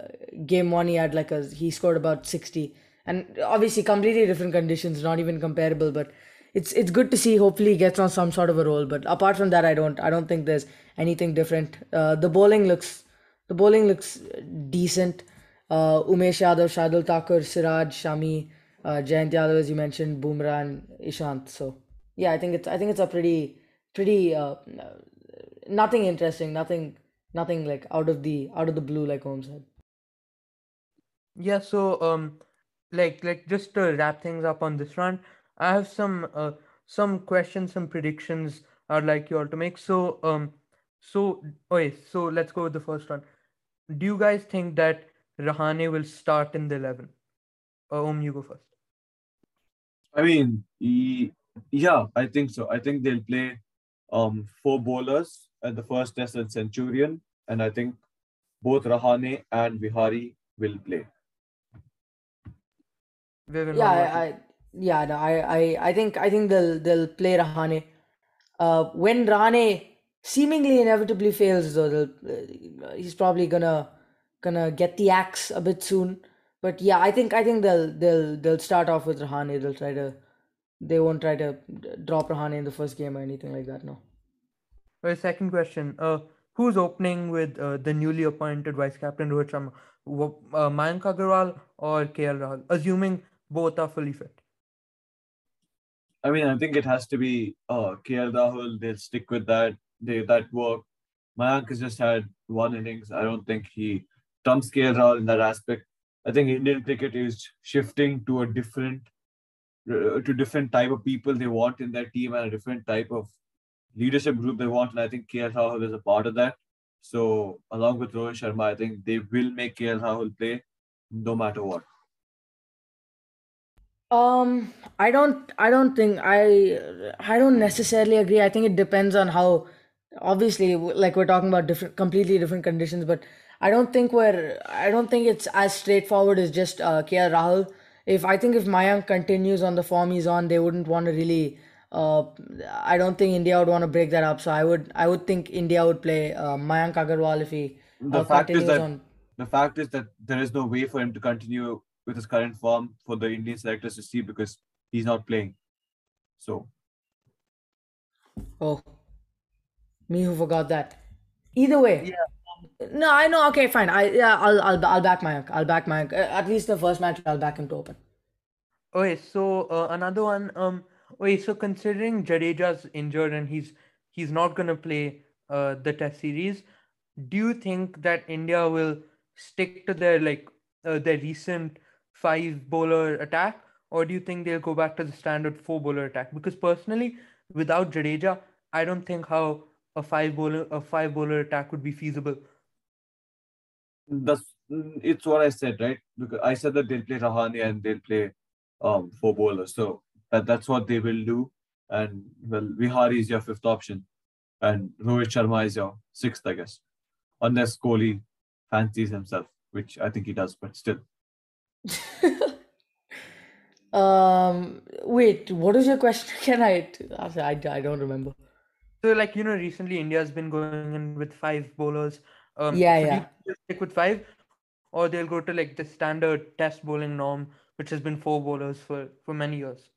D: game one. He had like a he scored about sixty, and obviously completely different conditions, not even comparable. But it's it's good to see. Hopefully, he gets on some sort of a role. But apart from that, I don't I don't think there's anything different. Uh, the bowling looks the bowling looks decent. Uh, Umesh Yadav, Shardul Thakur, Siraj, Shami, uh, Jayant Yadav, as you mentioned, Bumrah and Ishant. So yeah, I think it's I think it's a pretty pretty uh, nothing interesting, nothing nothing like out of the out of the blue, like Holmes said.
C: Yeah, so um like like just to wrap things up on this front, I have some uh some questions, some predictions I'd like you all to make. So um so okay, so let's go with the first one. Do you guys think that Rahane will start in the eleven? Uh, Om, you go first.
B: I mean, yeah, I think so. I think they'll play um four bowlers at the first test at Centurion, and I think both Rahane and Vihari will play.
D: Yeah? I, I yeah, no, I, I I think I think they'll they'll play Rahane. Uh, when Rahane seemingly inevitably fails, though, they'll, uh, he's probably gonna gonna get the axe a bit soon. But yeah, I think I think they'll they'll they'll start off with Rahane. They'll try to they won't try to d- drop Rahane in the first game or anything like that. No.
C: Okay, second question. Uh, who's opening with uh, the newly appointed vice captain Rohit Sharma? Uh, Mayank Agarwal or KL Rahul? Assuming both are fully fit.
B: I mean, I think it has to be uh, KL Rahul. They'll stick with that. They that work. Mayank has just had one innings. I don't think he trumps KL Rahul in that aspect. I think Indian cricket is shifting to a different, uh, to different type of people they want in their team and a different type of leadership group they want. And I think KL Rahul is a part of that. So along with Rohit Sharma, I think they will make KL Rahul play no matter what.
D: Um, I don't. I don't think I. I don't necessarily agree. I think it depends on how. Obviously, like we're talking about different, completely different conditions, but I don't think we're. I don't think it's as straightforward as just uh, KL Rahul. If I think if Mayank continues on the form he's on, they wouldn't want to really. Uh, I don't think India would want to break that up. So I would. I would think India would play uh, Mayank Agarwal if he
B: The
D: uh,
B: fact is that
D: on.
B: the fact is that there is no way for him to continue with his current form for the Indian selectors to see because he's not playing. So
D: Oh, me who forgot that. Either way. Yeah. No, I know. Okay, fine. I yeah, I'll I'll I'll back Mayank. I'll back Mayank. Uh, At least the first match, I'll back him to open.
C: Okay, so uh, another one. Um, okay, so considering Jadeja's injured and he's he's not gonna play uh the Test series, do you think that India will stick to their like uh, their recent five bowler attack, or do you think they'll go back to the standard four bowler attack? Because personally, without Jadeja, I don't think how a five bowler a five bowler attack would be feasible.
B: that's it's what I said, right? Because I said that they'll play Rahane and they'll play um four bowlers. So that, that's what they will do. And well, Vihari is your fifth option, and Rohit Sharma is your sixth, I guess, unless Kohli fancies himself, which I think he does, but still.
D: Um, wait. What is your question again? I I, I don't remember.
C: So, like you know, recently India's been going in with five bowlers. Um,
D: Yeah,
C: so
D: yeah.
C: stick with five, or they'll go to like the standard Test bowling norm, which has been four bowlers for for many years.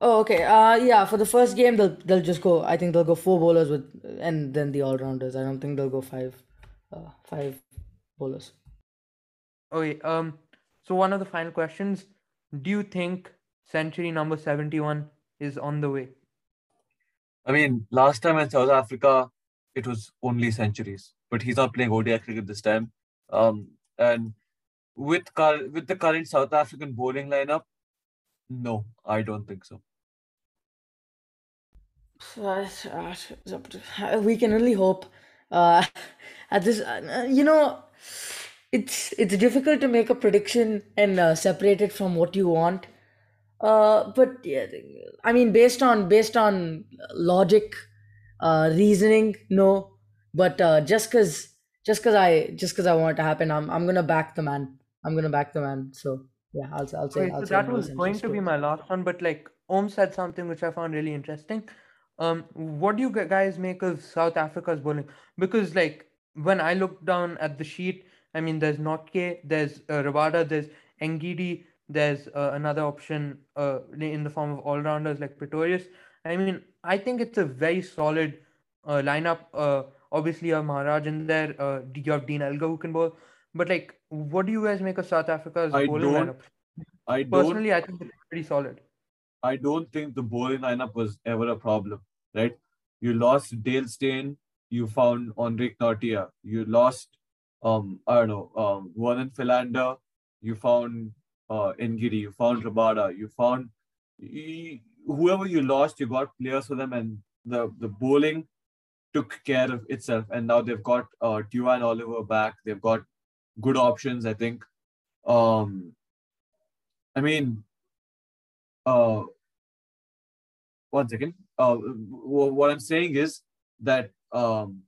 D: Oh, okay. Uh, yeah. For the first game, they'll they'll just go. I think they'll go four bowlers with, and then the all rounders. I don't think they'll go five, uh, five bowlers.
C: Okay. Um. So one of the final questions: Do you think century number seventy-one is on the way?
B: I mean, last time in South Africa, it was only centuries, but he's not playing ODI cricket this time. Um, and with cur- with the current South African bowling lineup, no, I don't think so.
D: Uh, we can only hope. Uh, at this, uh, you know, it's it's difficult to make a prediction and uh, separate it from what you want. Uh, but yeah, I mean, based on based on logic, uh, reasoning, no. But uh, just cause just cause I just cause I want it to happen, I'm I'm gonna back the man. I'm gonna back the man. So yeah, I'll I'll say I'll
C: so
D: say
C: that was going to be my last one, but like Om said something which I found really interesting. Um, what do you guys make of South Africa's bowling? Because like when I look down at the sheet, I mean, there's Nortje, there's uh, Rabada, there's Ngidi, there's uh, another option uh, in the form of all-rounders like Pretorius. I mean, I think it's a very solid uh, lineup. Uh, obviously, you have Maharaj in there. Uh, you have Dean Elgar who can bowl. But like, what do you guys make of South Africa's
B: I
C: bowling
B: don't-
C: lineup?
B: I don't
C: Personally, I think it's pretty solid.
B: I don't think the bowling lineup was ever a problem, right? You lost Dale Steyn, you found Anrich Nortje, you lost um I don't know um Vernon Philander, you found uh you found Rabada, you found y- whoever you lost, you got players for them, and the the bowling took care of itself. And now they've got uh Duanne Olivier back. They've got good options, I think. Um, I mean, uh, one second. Uh, wh- what I'm saying is that um,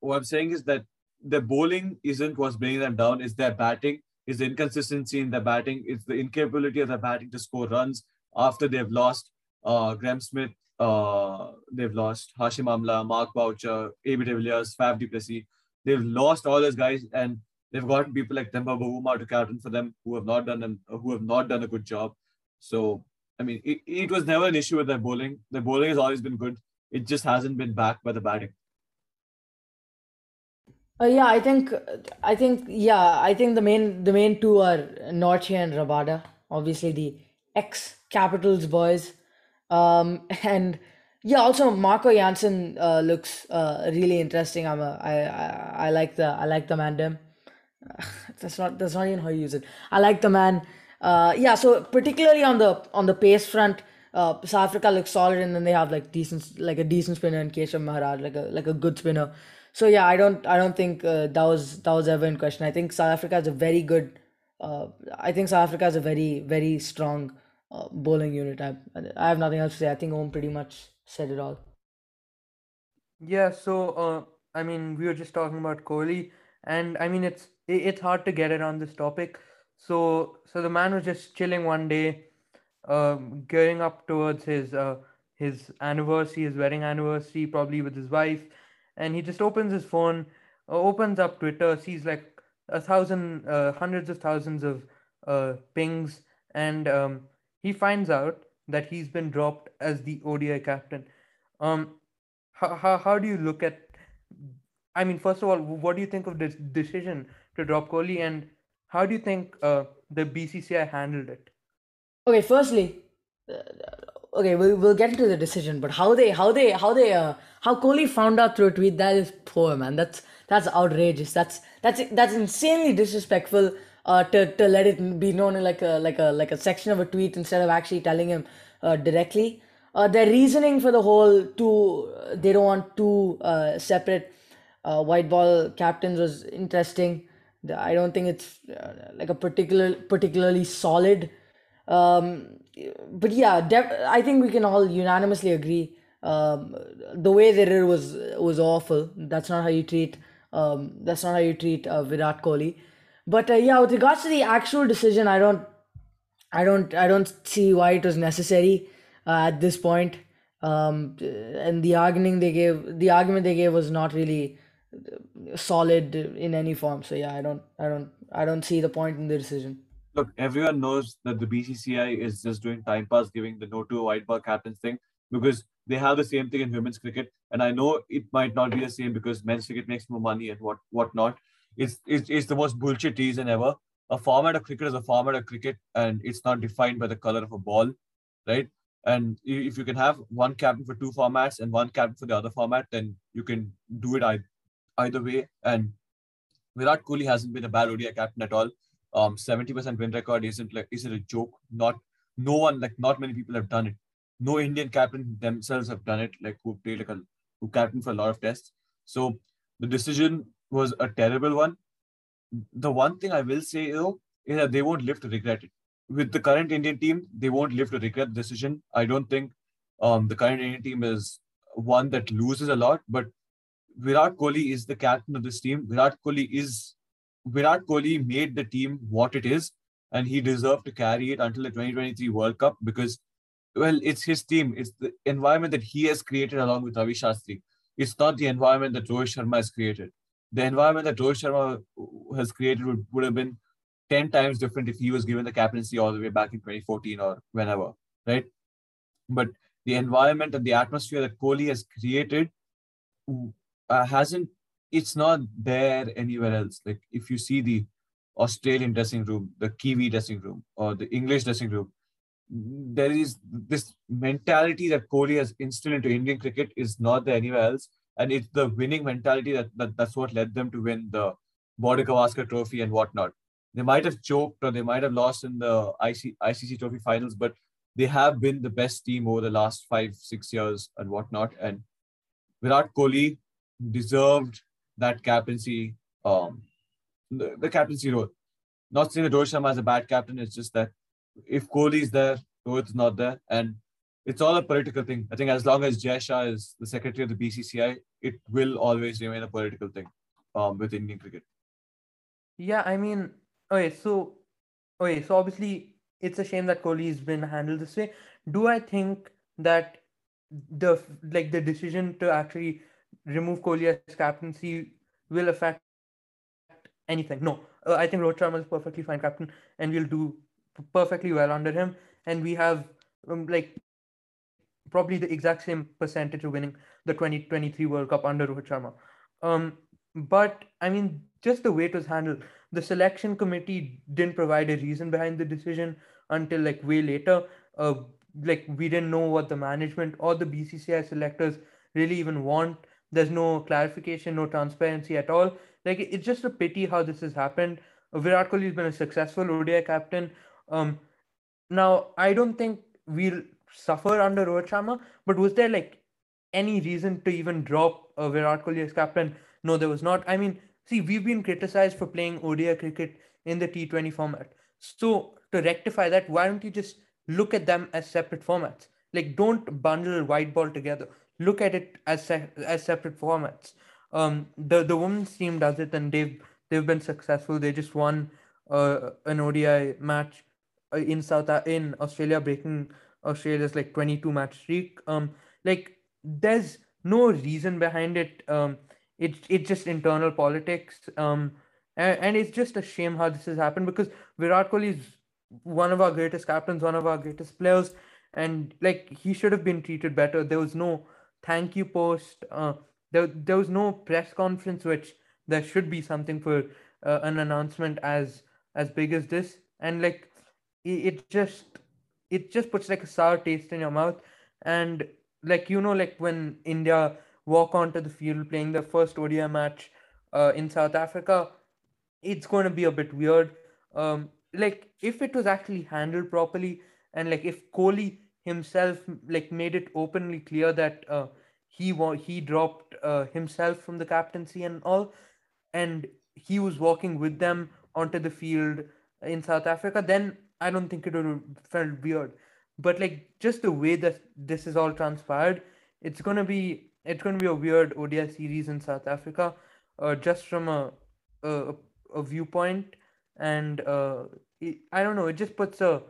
B: what I'm saying is that the bowling isn't what's bringing them down. It's their batting. It's the inconsistency in their batting. It's the incapability of their batting to score runs after they've lost uh, Graeme Smith. Uh, they've lost Hashim Amla, Mark Boucher, AB de Villiers, Faf du Plessis. They've lost all those guys, and they've gotten people like Temba Bavuma to captain for them who have not done them, who have not done a good job. So I mean, it, it was never an issue with their bowling. The bowling has always been good. It just hasn't been backed by the batting.
D: Uh, yeah, I think I think yeah, I think the main the main two are Nortje and Rabada, obviously the ex Capitals boys, um, and yeah, also Marco Jansen uh, looks uh, really interesting. I'm a, I, I I like the I like the man. that's not that's not even how you use it. I like the man. Uh, yeah, so particularly on the on the pace front, uh, South Africa looks solid, and then they have like decent like a decent spinner in Keshav Maharaj, like a like a good spinner. So yeah, I don't I don't think uh, that was that was ever in question. I think South Africa is a very good. Uh, I think South Africa is a very very strong uh, bowling unit. I I have nothing else to say. I think Om pretty much said it all.
C: Yeah, so uh, I mean, we were just talking about Kohli, and I mean, it's it's hard to get around this topic. So, so the man was just chilling one day, um, gearing up towards his uh his anniversary, his wedding anniversary, probably with his wife, and he just opens his phone, uh, opens up Twitter, sees like a thousand, uh, hundreds of thousands of uh pings, and um, he finds out that he's been dropped as the ODI captain. Um, how, how, how do you look at I mean, first of all, what do you think of this decision to drop Kohli, and how do you think uh, the BCCI handled it?
D: Okay, firstly, uh, okay, we'll, we'll get into the decision, but how they how they how they uh how Kohli found out through a tweet that is poor man. That's that's outrageous. That's that's that's insanely disrespectful. Uh, to, to let it be known in like a like a like a section of a tweet instead of actually telling him uh, directly. Uh, their reasoning for the whole two they don't want two uh, separate uh, white ball captains was interesting. I don't think it's uh, like a particular particularly solid um, but yeah, def- I think we can all unanimously agree. Um, the way they did was was awful. That's not how you treat. Um, that's not how you treat uh, Virat Kohli. But uh, yeah, with regards to the actual decision, I don't, I don't, I don't see why it was necessary uh, at this point. Um, and the argument they gave, the argument they gave was not really solid in any form. So yeah, I don't, I don't, I don't see the point in the decision.
B: Look, everyone knows that the BCCI is just doing time pass, giving the no to white ball captains thing because they have the same thing in women's cricket. And I know it might not be the same because men's cricket makes more money and what whatnot. It's, it's, it's the most bullshit reason ever. A format of cricket is a format of cricket and it's not defined by the color of a ball, right? And if you can have one captain for two formats and one captain for the other format, then you can do it either, either way. And Virat Kohli hasn't been a bad ODI captain at all um 70% win record isn't like is it a joke. Not no one like not many people have done it. No indian captain themselves have done it like who played like a who captained for a lot of tests. So the decision was a terrible one. The one thing i will say though is that they won't live to regret it. With the current indian team they won't live to regret the decision. I don't think um the current indian team is one that loses a lot but virat kohli is the captain of this team. Virat kohli is Virat Kohli made the team what it is, and he deserved to carry it until the 2023 World Cup because, well, it's his team. It's the environment that he has created along with Ravi Shastri. It's not the environment that Rohit Sharma has created. The environment that Rohit Sharma has created would, would have been 10 times different if he was given the captaincy all the way back in 2014 or whenever, right? But the environment and the atmosphere that Kohli has created uh, hasn't it's not there anywhere else. Like if you see the Australian dressing room, the Kiwi dressing room, or the English dressing room, there is this mentality that Kohli has instilled into Indian cricket is not there anywhere else. And it's the winning mentality that, that that's what led them to win the Border Gavaskar trophy and whatnot. They might have choked or they might have lost in the IC, ICC trophy finals, but they have been the best team over the last five, six years and whatnot. And Virat Kohli deserved that captaincy, um, the, the captaincy role. Not saying that Rohit Sharma is a bad captain, it's just that if Kohli is there, Rohit is not there. And it's all a political thing. I think as long as Jay Shah is the secretary of the BCCI, it will always remain a political thing um, with Indian cricket.
C: Yeah, I mean, okay, so okay, so obviously it's a shame that Kohli's been handled this way. Do I think that the like the decision to actually remove Kohli as captaincy will affect anything? No, uh, I think Rohit Sharma is perfectly fine captain, and we'll do perfectly well under him. And we have um, like probably the exact same percentage of winning the 2023 World Cup under Rohit Sharma. Um, but I mean, just the way it was handled, the selection committee didn't provide a reason behind the decision until like way later. Uh, like we didn't know what the management or the BCCI selectors really even want. There's no clarification, no transparency at all. Like it's just a pity how this has happened. Virat Kohli has been a successful ODI captain. Um, now I don't think we'll suffer under Rohit Sharma, but was there like any reason to even drop uh, Virat Kohli as captain? No, there was not. I mean, see, we've been criticized for playing ODI cricket in the T20 format. So to rectify that, why don't you just look at them as separate formats? Like, don't bundle white ball together. Look at it as se- as separate formats. Um, the the women's team does it, and they've they've been successful. They just won uh, an ODI match uh, in South in Australia, breaking Australia's like 22 match streak. Um, like there's no reason behind it. Um, it's it's just internal politics. Um, and, and it's just a shame how this has happened because Virat Kohli is one of our greatest captains, one of our greatest players, and like he should have been treated better. There was no thank you post. Uh, there there was no press conference, which there should be something for uh, an announcement as as big as this, and like it, it just it just puts like a sour taste in your mouth, and like you know like when India walk onto the field playing their first ODI match uh, in South Africa, it's going to be a bit weird. Um, like if it was actually handled properly, and like if Kohli himself like made it openly clear that uh, he wa- he dropped uh, himself from the captaincy and all, and he was walking with them onto the field in South Africa, then I don't think it would have felt weird. But like just the way that this is all transpired, it's gonna be it's gonna be a weird ODI series in South Africa, uh, just from a a, a viewpoint, and uh, it, I don't know, it just puts a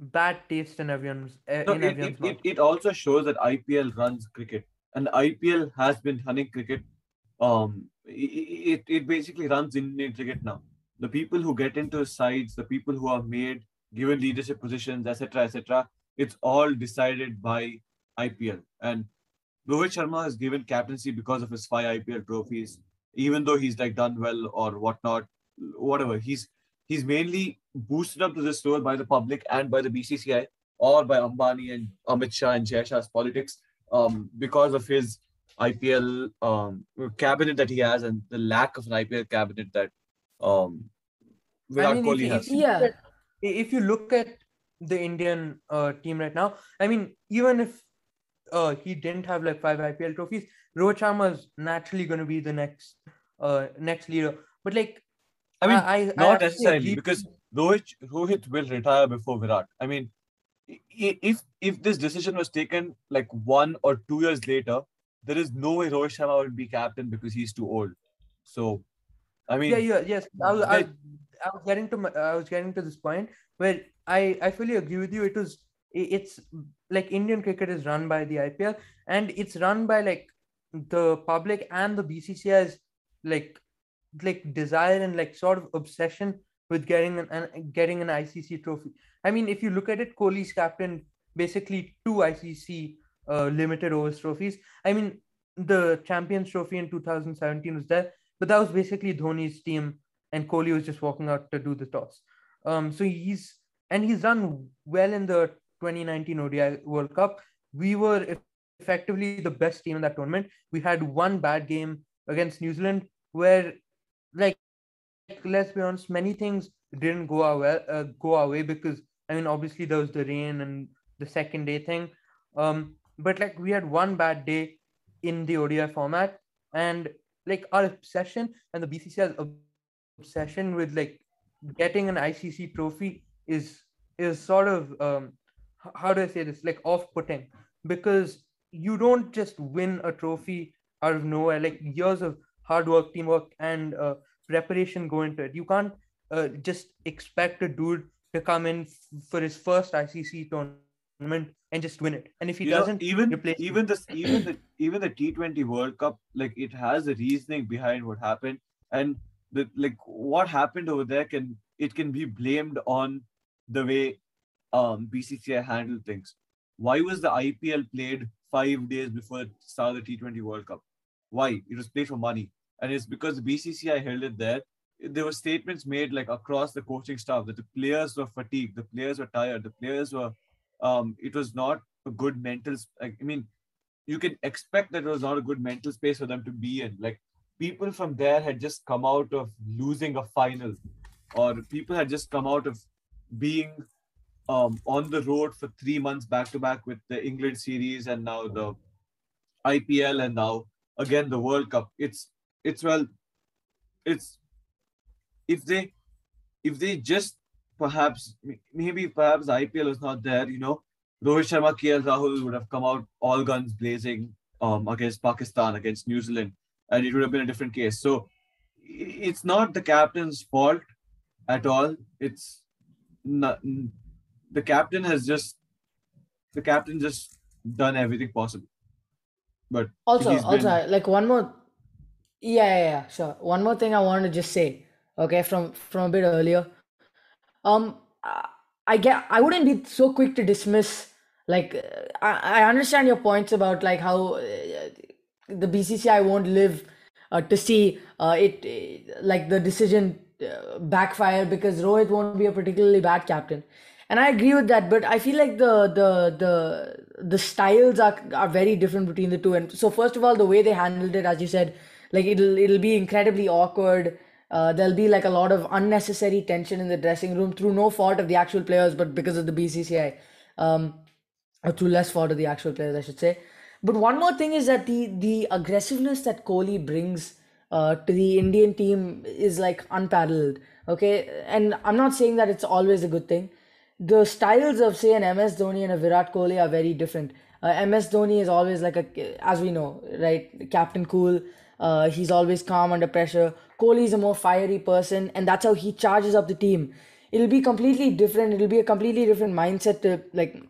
C: bad taste in everyone's uh,
B: No,
C: in
B: it,
C: everyone's
B: it, it, it also shows that IPL runs cricket, and IPL has been running cricket. Um, it, it, it basically runs Indian cricket now. The people who get into sides, the people who are made, given leadership positions, etc., etc., it's all decided by IPL. And Rohit Sharma is given captaincy because of his five IPL trophies, even though he's like done well or whatnot, whatever. He's he's mainly boosted up to this role by the public and by the BCCI or by Ambani and Amit Shah and Jay Shah's politics um, because of his IPL um, cabinet that he has and the lack of an IPL cabinet that um, Virat
C: mean, if
B: Kohli
C: you-
B: has.
C: if
D: Yeah.
C: if you look at the Indian uh, team right now, I mean, even if uh, he didn't have like five IPL trophies, Rohit Sharma is naturally going to be the next uh, next leader. But like,
B: I mean,
C: I, I
B: not
C: actually
B: necessarily
C: agree-
B: because Rohit Rohit will retire before Virat. I mean, if if this decision was taken like one or two years later, there is no way Rohit Sharma would be captain because he's too old. So, I mean,
C: yeah, yeah, yes. I was, I, I was getting to my, I was getting to this point where I I fully agree with you. It was it's like Indian cricket is run by the IPL and it's run by like the public and the BCCI's like like desire and like sort of obsession with getting an, an getting an ICC trophy. I mean, if you look at it, Kohli's captain basically two ICC uh, limited overs trophies. I mean, the Champions Trophy in 2017 was there, but that was basically Dhoni's team, and Kohli was just walking out to do the toss. Um, so he's and he's done well in the 2019 ODI World Cup. We were effectively the best team in that tournament. We had one bad game against New Zealand where, like, let's be honest, many things didn't go away uh, go our way because I mean, obviously there was the rain and the second day thing. Um, but like we had one bad day in the ODI format, and like our obsession and the BCCI's obsession with like getting an ICC trophy is is sort of um how do I say this like off-putting because you don't just win a trophy out of nowhere like years of hard work teamwork and uh, preparation go into it you can't uh, just expect a dude to come in f- for his first ICC tournament and just win it and if he
B: you
C: doesn't
B: even
C: replace
B: even this even the even the T20 World Cup, like it has a reasoning behind what happened, and the like what happened over there can it can be blamed on the way um BCCI handled things. Why was the IPL played five days before the start of the T20 World Cup? Why? It was played for money. And it's because BCCI held it there. There were statements made like across the coaching staff that the players were fatigued, the players were tired, the players were. Um, it was not a good mental. Like, I mean, you can expect that it was not a good mental space for them to be in. Like people from there had just come out of losing a final, or people had just come out of being um, on the road for three months back to back with the England series and now the IPL and now again the World Cup. It's it's well, it's if they if they just perhaps maybe perhaps IPL was not there, you know, Rohit Sharma, KL Rahul would have come out all guns blazing um, against Pakistan, against New Zealand, and it would have been a different case. So it's not the captain's fault at all. It's not, the captain has just the captain just done everything possible. But
D: Also, also
B: been-
D: like one more. Yeah, yeah, yeah, sure. One more thing I wanted to just say. Okay, from from a bit earlier. Um, I- get. I wouldn't be so quick to dismiss. Like, uh, I I understand your points about like how uh, the BCCI won't live uh, to see uh, it uh, like the decision backfire because Rohit won't be a particularly bad captain, and I agree with that. But I feel like the the the the styles are are very different between the two. And so first of all, the way they handled it, as you said, like it'll it'll be incredibly awkward. Uh, there'll be like a lot of unnecessary tension in the dressing room through no fault of the actual players, but because of the BCCI. Um, or through less fault of the actual players, I should say. But one more thing is that the the aggressiveness that Kohli brings uh, to the Indian team is like unparalleled. Okay, and I'm not saying that it's always a good thing. The styles of say an MS Dhoni and a Virat Kohli are very different. Uh, MS Dhoni is always like a, as we know, right, Captain Cool. Uh, he's always calm under pressure. Kohli is a more fiery person, and that's how he charges up the team. It'll be completely different. It'll be a completely different mindset to like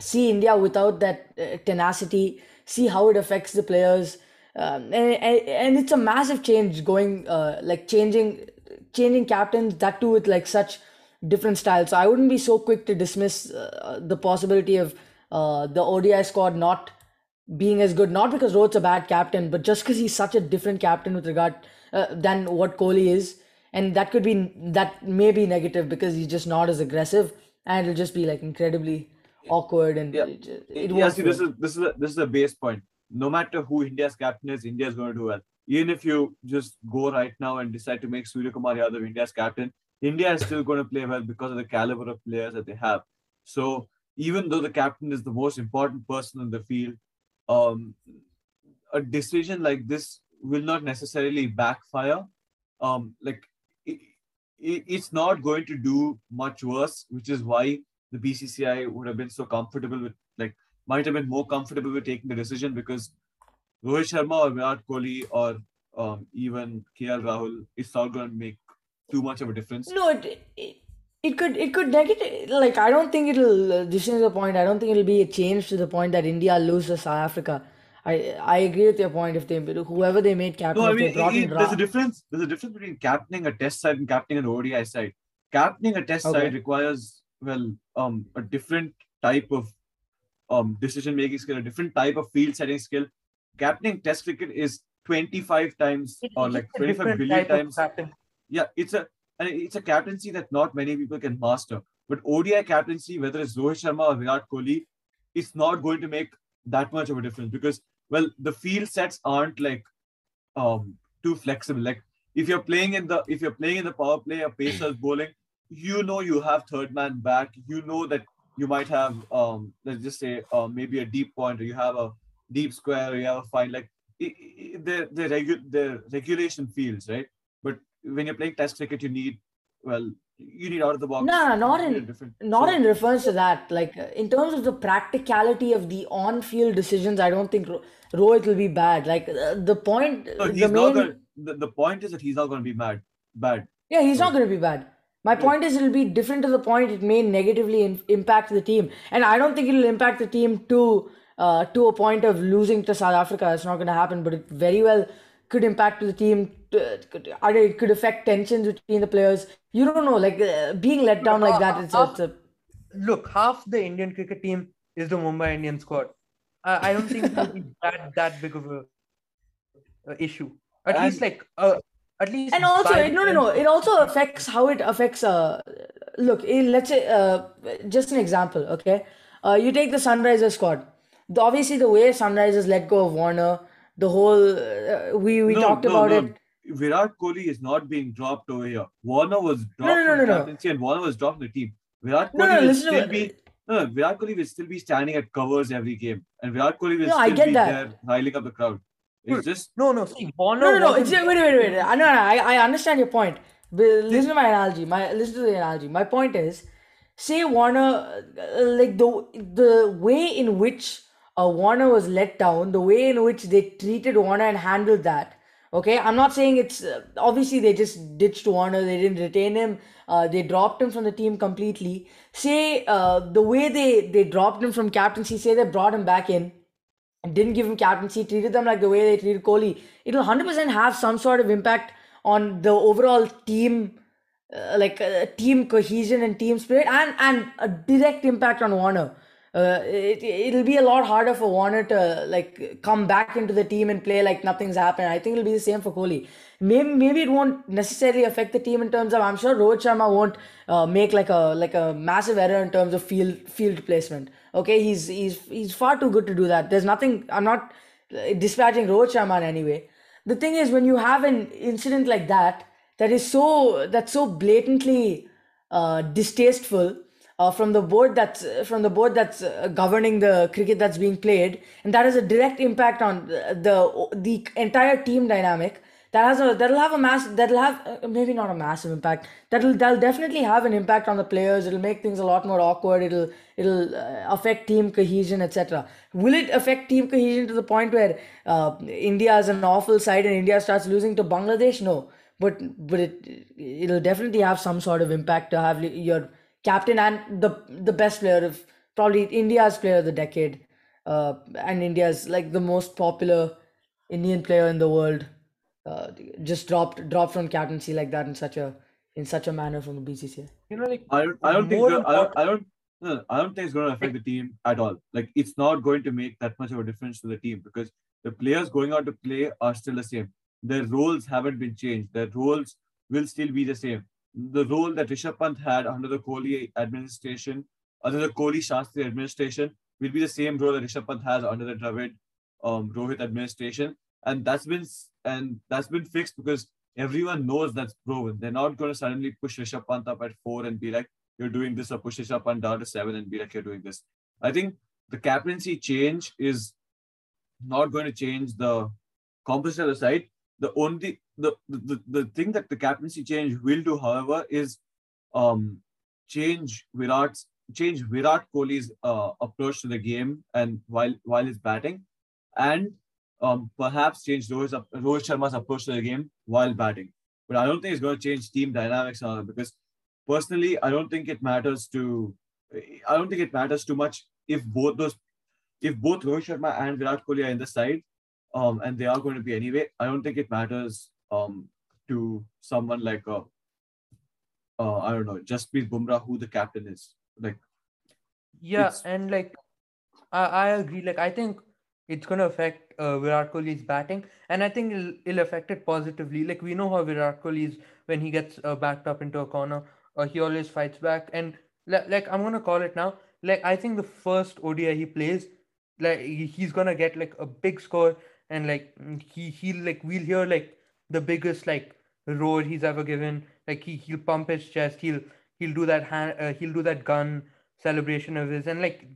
D: see India without that uh, tenacity, see how it affects the players, um, and, and it's a massive change going uh, like changing changing captains that too with like such different styles. So I wouldn't be so quick to dismiss uh, the possibility of uh, the ODI squad not being as good, not because Rohit's a bad captain, but just because he's such a different captain with regard uh, than what Kohli is, and that could be that may be negative because he's just not as aggressive, and it'll just be like incredibly awkward and
B: Yeah.
D: it, it
B: yeah, see, this is this is a, this is a base point. No matter who India's captain is, India is going to do well. Even if you just go right now and decide to make Surya Kumar Yadav India's captain, India is still going to play well because of the caliber of players that they have. So even though the captain is the most important person in the field, um, a decision like this will not necessarily backfire. Um, like it, it, it's not going to do much worse, which is why the BCCI would have been so comfortable with, like, might have been more comfortable with taking the decision because Rohit Sharma or Virat Kohli or um, even KL Rahul, it's not going to make too much of a difference.
D: No, it, it it could it could negative like I don't think it'll. Uh, this is the point. I don't think it'll be a change to the point that India loses South Africa. I I agree with your point. If they whoever they made captain,
B: No, I
D: if they
B: mean,
D: brought
B: it-
D: in
B: there's
D: Ra-
B: a difference. There's a difference between captaining a test side and captaining an ODI side. Captaining a test
D: Okay.
B: side requires well, um, a different type of um decision making skill, a different type of field setting skill. Captaining test cricket is 25 times or like 25 billion times. Yeah, it's a and it's a captaincy that not many people can master. But ODI captaincy, whether it's Rohit Sharma or Virat Kohli, it's not going to make that much of a difference because well, the field sets aren't like um too flexible. Like if you're playing in the if you're playing in the power play, a pacer's bowling, you know you have third man back. You know that you might have um let's just say uh, maybe a deep point or you have a deep square or you have a fine like the the regu- the regulation fields right when you're playing test cricket you need well you need out of the box
D: No, no, not in-
B: different
D: not
B: so-
D: in reference to that. Like in terms of the practicality of the on-field decisions, I don't think Ro- Rohit will be bad. Like uh, the point,
B: no,
D: the main,
B: gonna, the, the point is that he's not going to be bad bad
D: yeah, he's not going to be bad. My point is, it'll be different to the point it may negatively in- impact the team, and I don't think it'll impact the team to uh, to a point of losing to South Africa. It's not going to happen, but it very well could impact the team. To, could, I don't it could affect tensions between the players. You don't know, like uh, being let down like that. It's a, it's a
C: Look, half the Indian cricket team is the Mumbai Indian squad. I, I don't think it that that big of a, a issue. At least like uh, at least
D: and also it- no no no it also affects how it affects uh look eh, let's say uh just an example okay uh you take the sunrisers squad the, obviously the way sunrisers let go of warner the whole uh, we we
B: No,
D: talked
B: no,
D: about
B: no.
D: it
B: Virat Kohli is not being dropped over here. Warner was dropped
D: no, no,
B: from
D: no, no.
B: and Warner was dropped from the team. Virat Kohli
D: no,
B: will
D: listen to
B: still be no, no, Virat Kohli will still be standing at covers every game, and Virat Kohli will
D: No, I
B: still
D: get
B: be
D: that.
B: there riling up the crowd. It's just
C: no no see Warner
D: no no no it's, wait wait wait I, no, no, I, I understand your point but listen to my analogy my listen to the analogy my point is say warner uh, like the the way in which uh, warner was let down the way in which they treated warner and handled that okay i'm not saying it's uh, obviously they just ditched warner they didn't retain him uh, they dropped him from the team completely say uh, the way they they dropped him from captaincy say they brought him back in didn't give him captaincy, treated them like the way they treated Kohli, it'll 100% have some sort of impact on the overall team, uh, like uh, team cohesion and team spirit, and and a direct impact on Warner. Uh, it, it'll be a lot harder for Warner to like come back into the team and play like nothing's happened. I think it'll be the same for Kohli. Maybe maybe it won't necessarily affect the team in terms of I'm sure Rohit Sharma won't uh, make like a like a massive error in terms of field field placement. Okay, he's he's he's far too good to do that. There's nothing. I'm not uh, dispatching Rohit Sharma in any way. The thing is, when you have an incident like that, that is so that's so blatantly uh, distasteful uh, from the board that's from the board that's uh, governing the cricket that's being played, and that has a direct impact on the the, the entire team dynamic. That has a that'll have a mass that'll have uh, maybe not a massive impact. That'll that'll definitely have an impact on the players. It'll make things a lot more awkward. It'll it'll uh, affect team cohesion, etc. Will it affect team cohesion to the point where uh, India is an awful side and India starts losing to Bangladesh? No, but but it it'll definitely have some sort of impact to have your captain and the the best player of probably India's player of the decade, uh, and India's like the most popular Indian player in the world, uh, just dropped dropped from captaincy like that in such a in such a manner from the BCCI.
C: you know like
B: I don't I don't think
C: More
B: the- I don't I don't no, no, I don't think it's going to affect the team at all. Like it's not going to make that much of a difference to the team because the players going out to play are still the same. Their roles haven't been changed. Their roles will still be the same. The role that Rishabh Pant had under the Kohli administration, under the Kohli Shastri administration, will be the same role that Rishabh Pant has under the Dravid um, Rohit administration, and that's been and that's been fixed because everyone knows that's proven. They're not going to suddenly push Rishabh Pant up at four and be like, "You're doing this," or push Rishabh Pant down to seven and be like, "You're doing this." I think the captaincy change is not going to change the composition of the side. The only the, the the thing that the captaincy change will do, however, is um change Virat's change Virat Kohli's uh, approach to the game and while while he's batting, and um perhaps change Rohit, Rohit Sharma's approach to the game while batting. But I don't think it's going to change team dynamics because personally, I don't think it matters to I don't think it matters too much if both those if both Rohit Sharma and Virat Kohli are in the side, um, and they are going to be anyway, I don't think it matters um to someone like uh, uh I don't know, Jasprit Bumrah who the captain is. Like
C: Yeah, and like I, I agree. Like I think it's gonna affect uh, Virat Kohli's batting, and I think it'll, it'll affect it positively. Like we know how Virat Kohli is when he gets uh, backed up into a corner, uh, he always fights back. And li- like I'm gonna call it now. Like I think the first ODI he plays, like he's gonna get like a big score, and like he he like we'll hear like the biggest like roar he's ever given. Like he he'll pump his chest. He'll he'll do that hand. Uh, he'll do that gun celebration of his, and like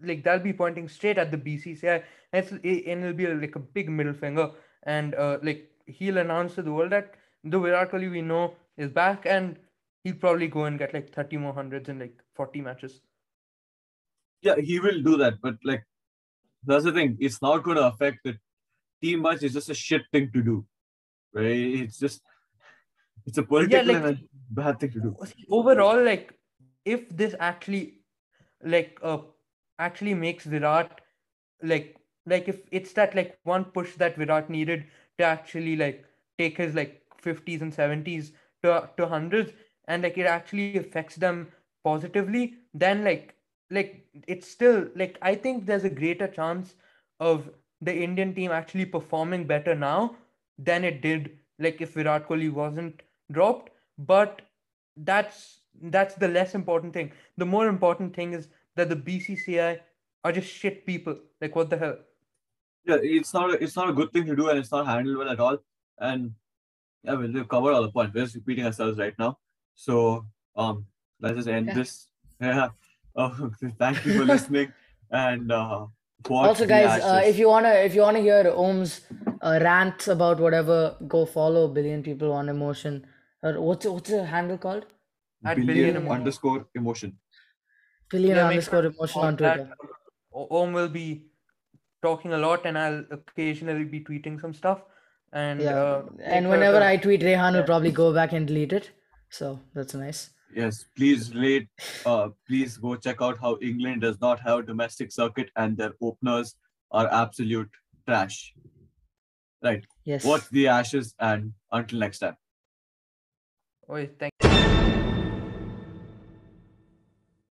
C: like they'll be pointing straight at the BCCI, and, it, and it'll be like a big middle finger, and uh, like he'll announce to the world that the Virat Kohli we know is back, and he'll probably go and get like thirty more hundreds in like forty matches.
B: yeah, he will do that, but like that's the thing. It's not going to affect the team much. It's just a shit thing to do? It's just it's a political
C: like-
B: and a bad thing to do.
C: Overall, like if this actually like uh actually makes Virat like like if it's that like one push that Virat needed to actually like take his like 50s and 70s to to hundreds and like it actually affects them positively then like like it's still like I think there's a greater chance of the Indian team actually performing better now than it did like if Virat Kohli wasn't dropped. But that's that's the less important thing. The more important thing is that the BCCI are just shit people. Like what the hell?
B: Yeah, it's not a, it's not a good thing to do, and it's not handled well at all. And yeah, well, we've covered all the points. We're just repeating ourselves right now. So um, let's just end
D: Yeah.
B: this. Yeah. Oh, thank you for listening. And uh,
D: also guys uh, if you wanna if you wanna hear om's uh, rants about whatever go follow billion people on emotion or what's what's the handle called
C: At
B: billion,
C: billion emotion.
B: underscore emotion.
D: billion
C: Yeah,
D: underscore
C: sure
D: emotion
C: on
D: on twitter
C: O- Om will be talking a lot, and I'll occasionally be tweeting some stuff. And
D: yeah
C: uh,
D: and whenever
C: the-
D: i tweet rehan will probably go back and delete it so that's nice
B: Yes, please rate. Uh, please go check out how England does not have a domestic circuit and their openers are absolute trash. Right.
D: yes
B: Watch the Ashes and until next time.
C: Oh, thank.